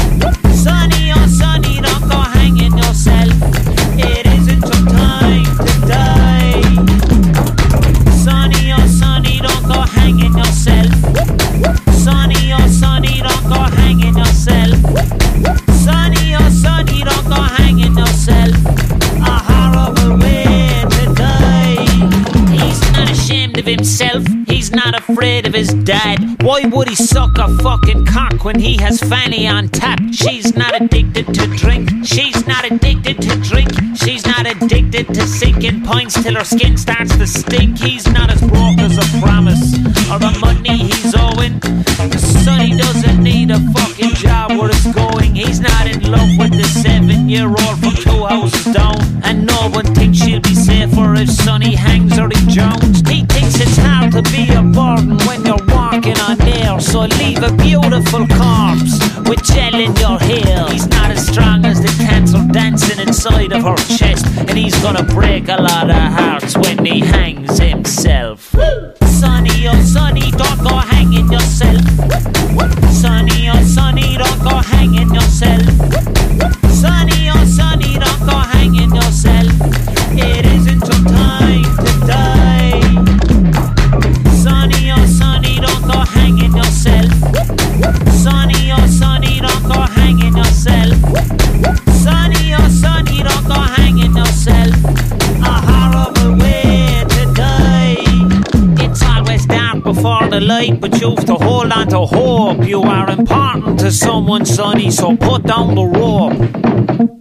Why would he suck a fucking cock when he has Fanny on tap? She's not addicted to drink. She's not addicted to drink. She's not addicted to sinking points till her skin starts to stink. He's not as broke as a promise or the money he's owing. Sonny doesn't need a fucking job where it's going. He's not in love with the seven year old from two houses down. And no one thinks she'll be safer if Sonny hangs or he drowns. He thinks it's hard to be a burden when you're So leave a beautiful corpse with gel in your heel. He's not as strong as the cancer dancing inside of her chest. And he's gonna break a lot of hearts when he hangs himself. Sonny, oh Sonny, don't go hanging yourself. Sonny, oh Sonny, don't go hanging yourself. But you've to hold on to hope. You are important to someone, Sonny, so put down the rope.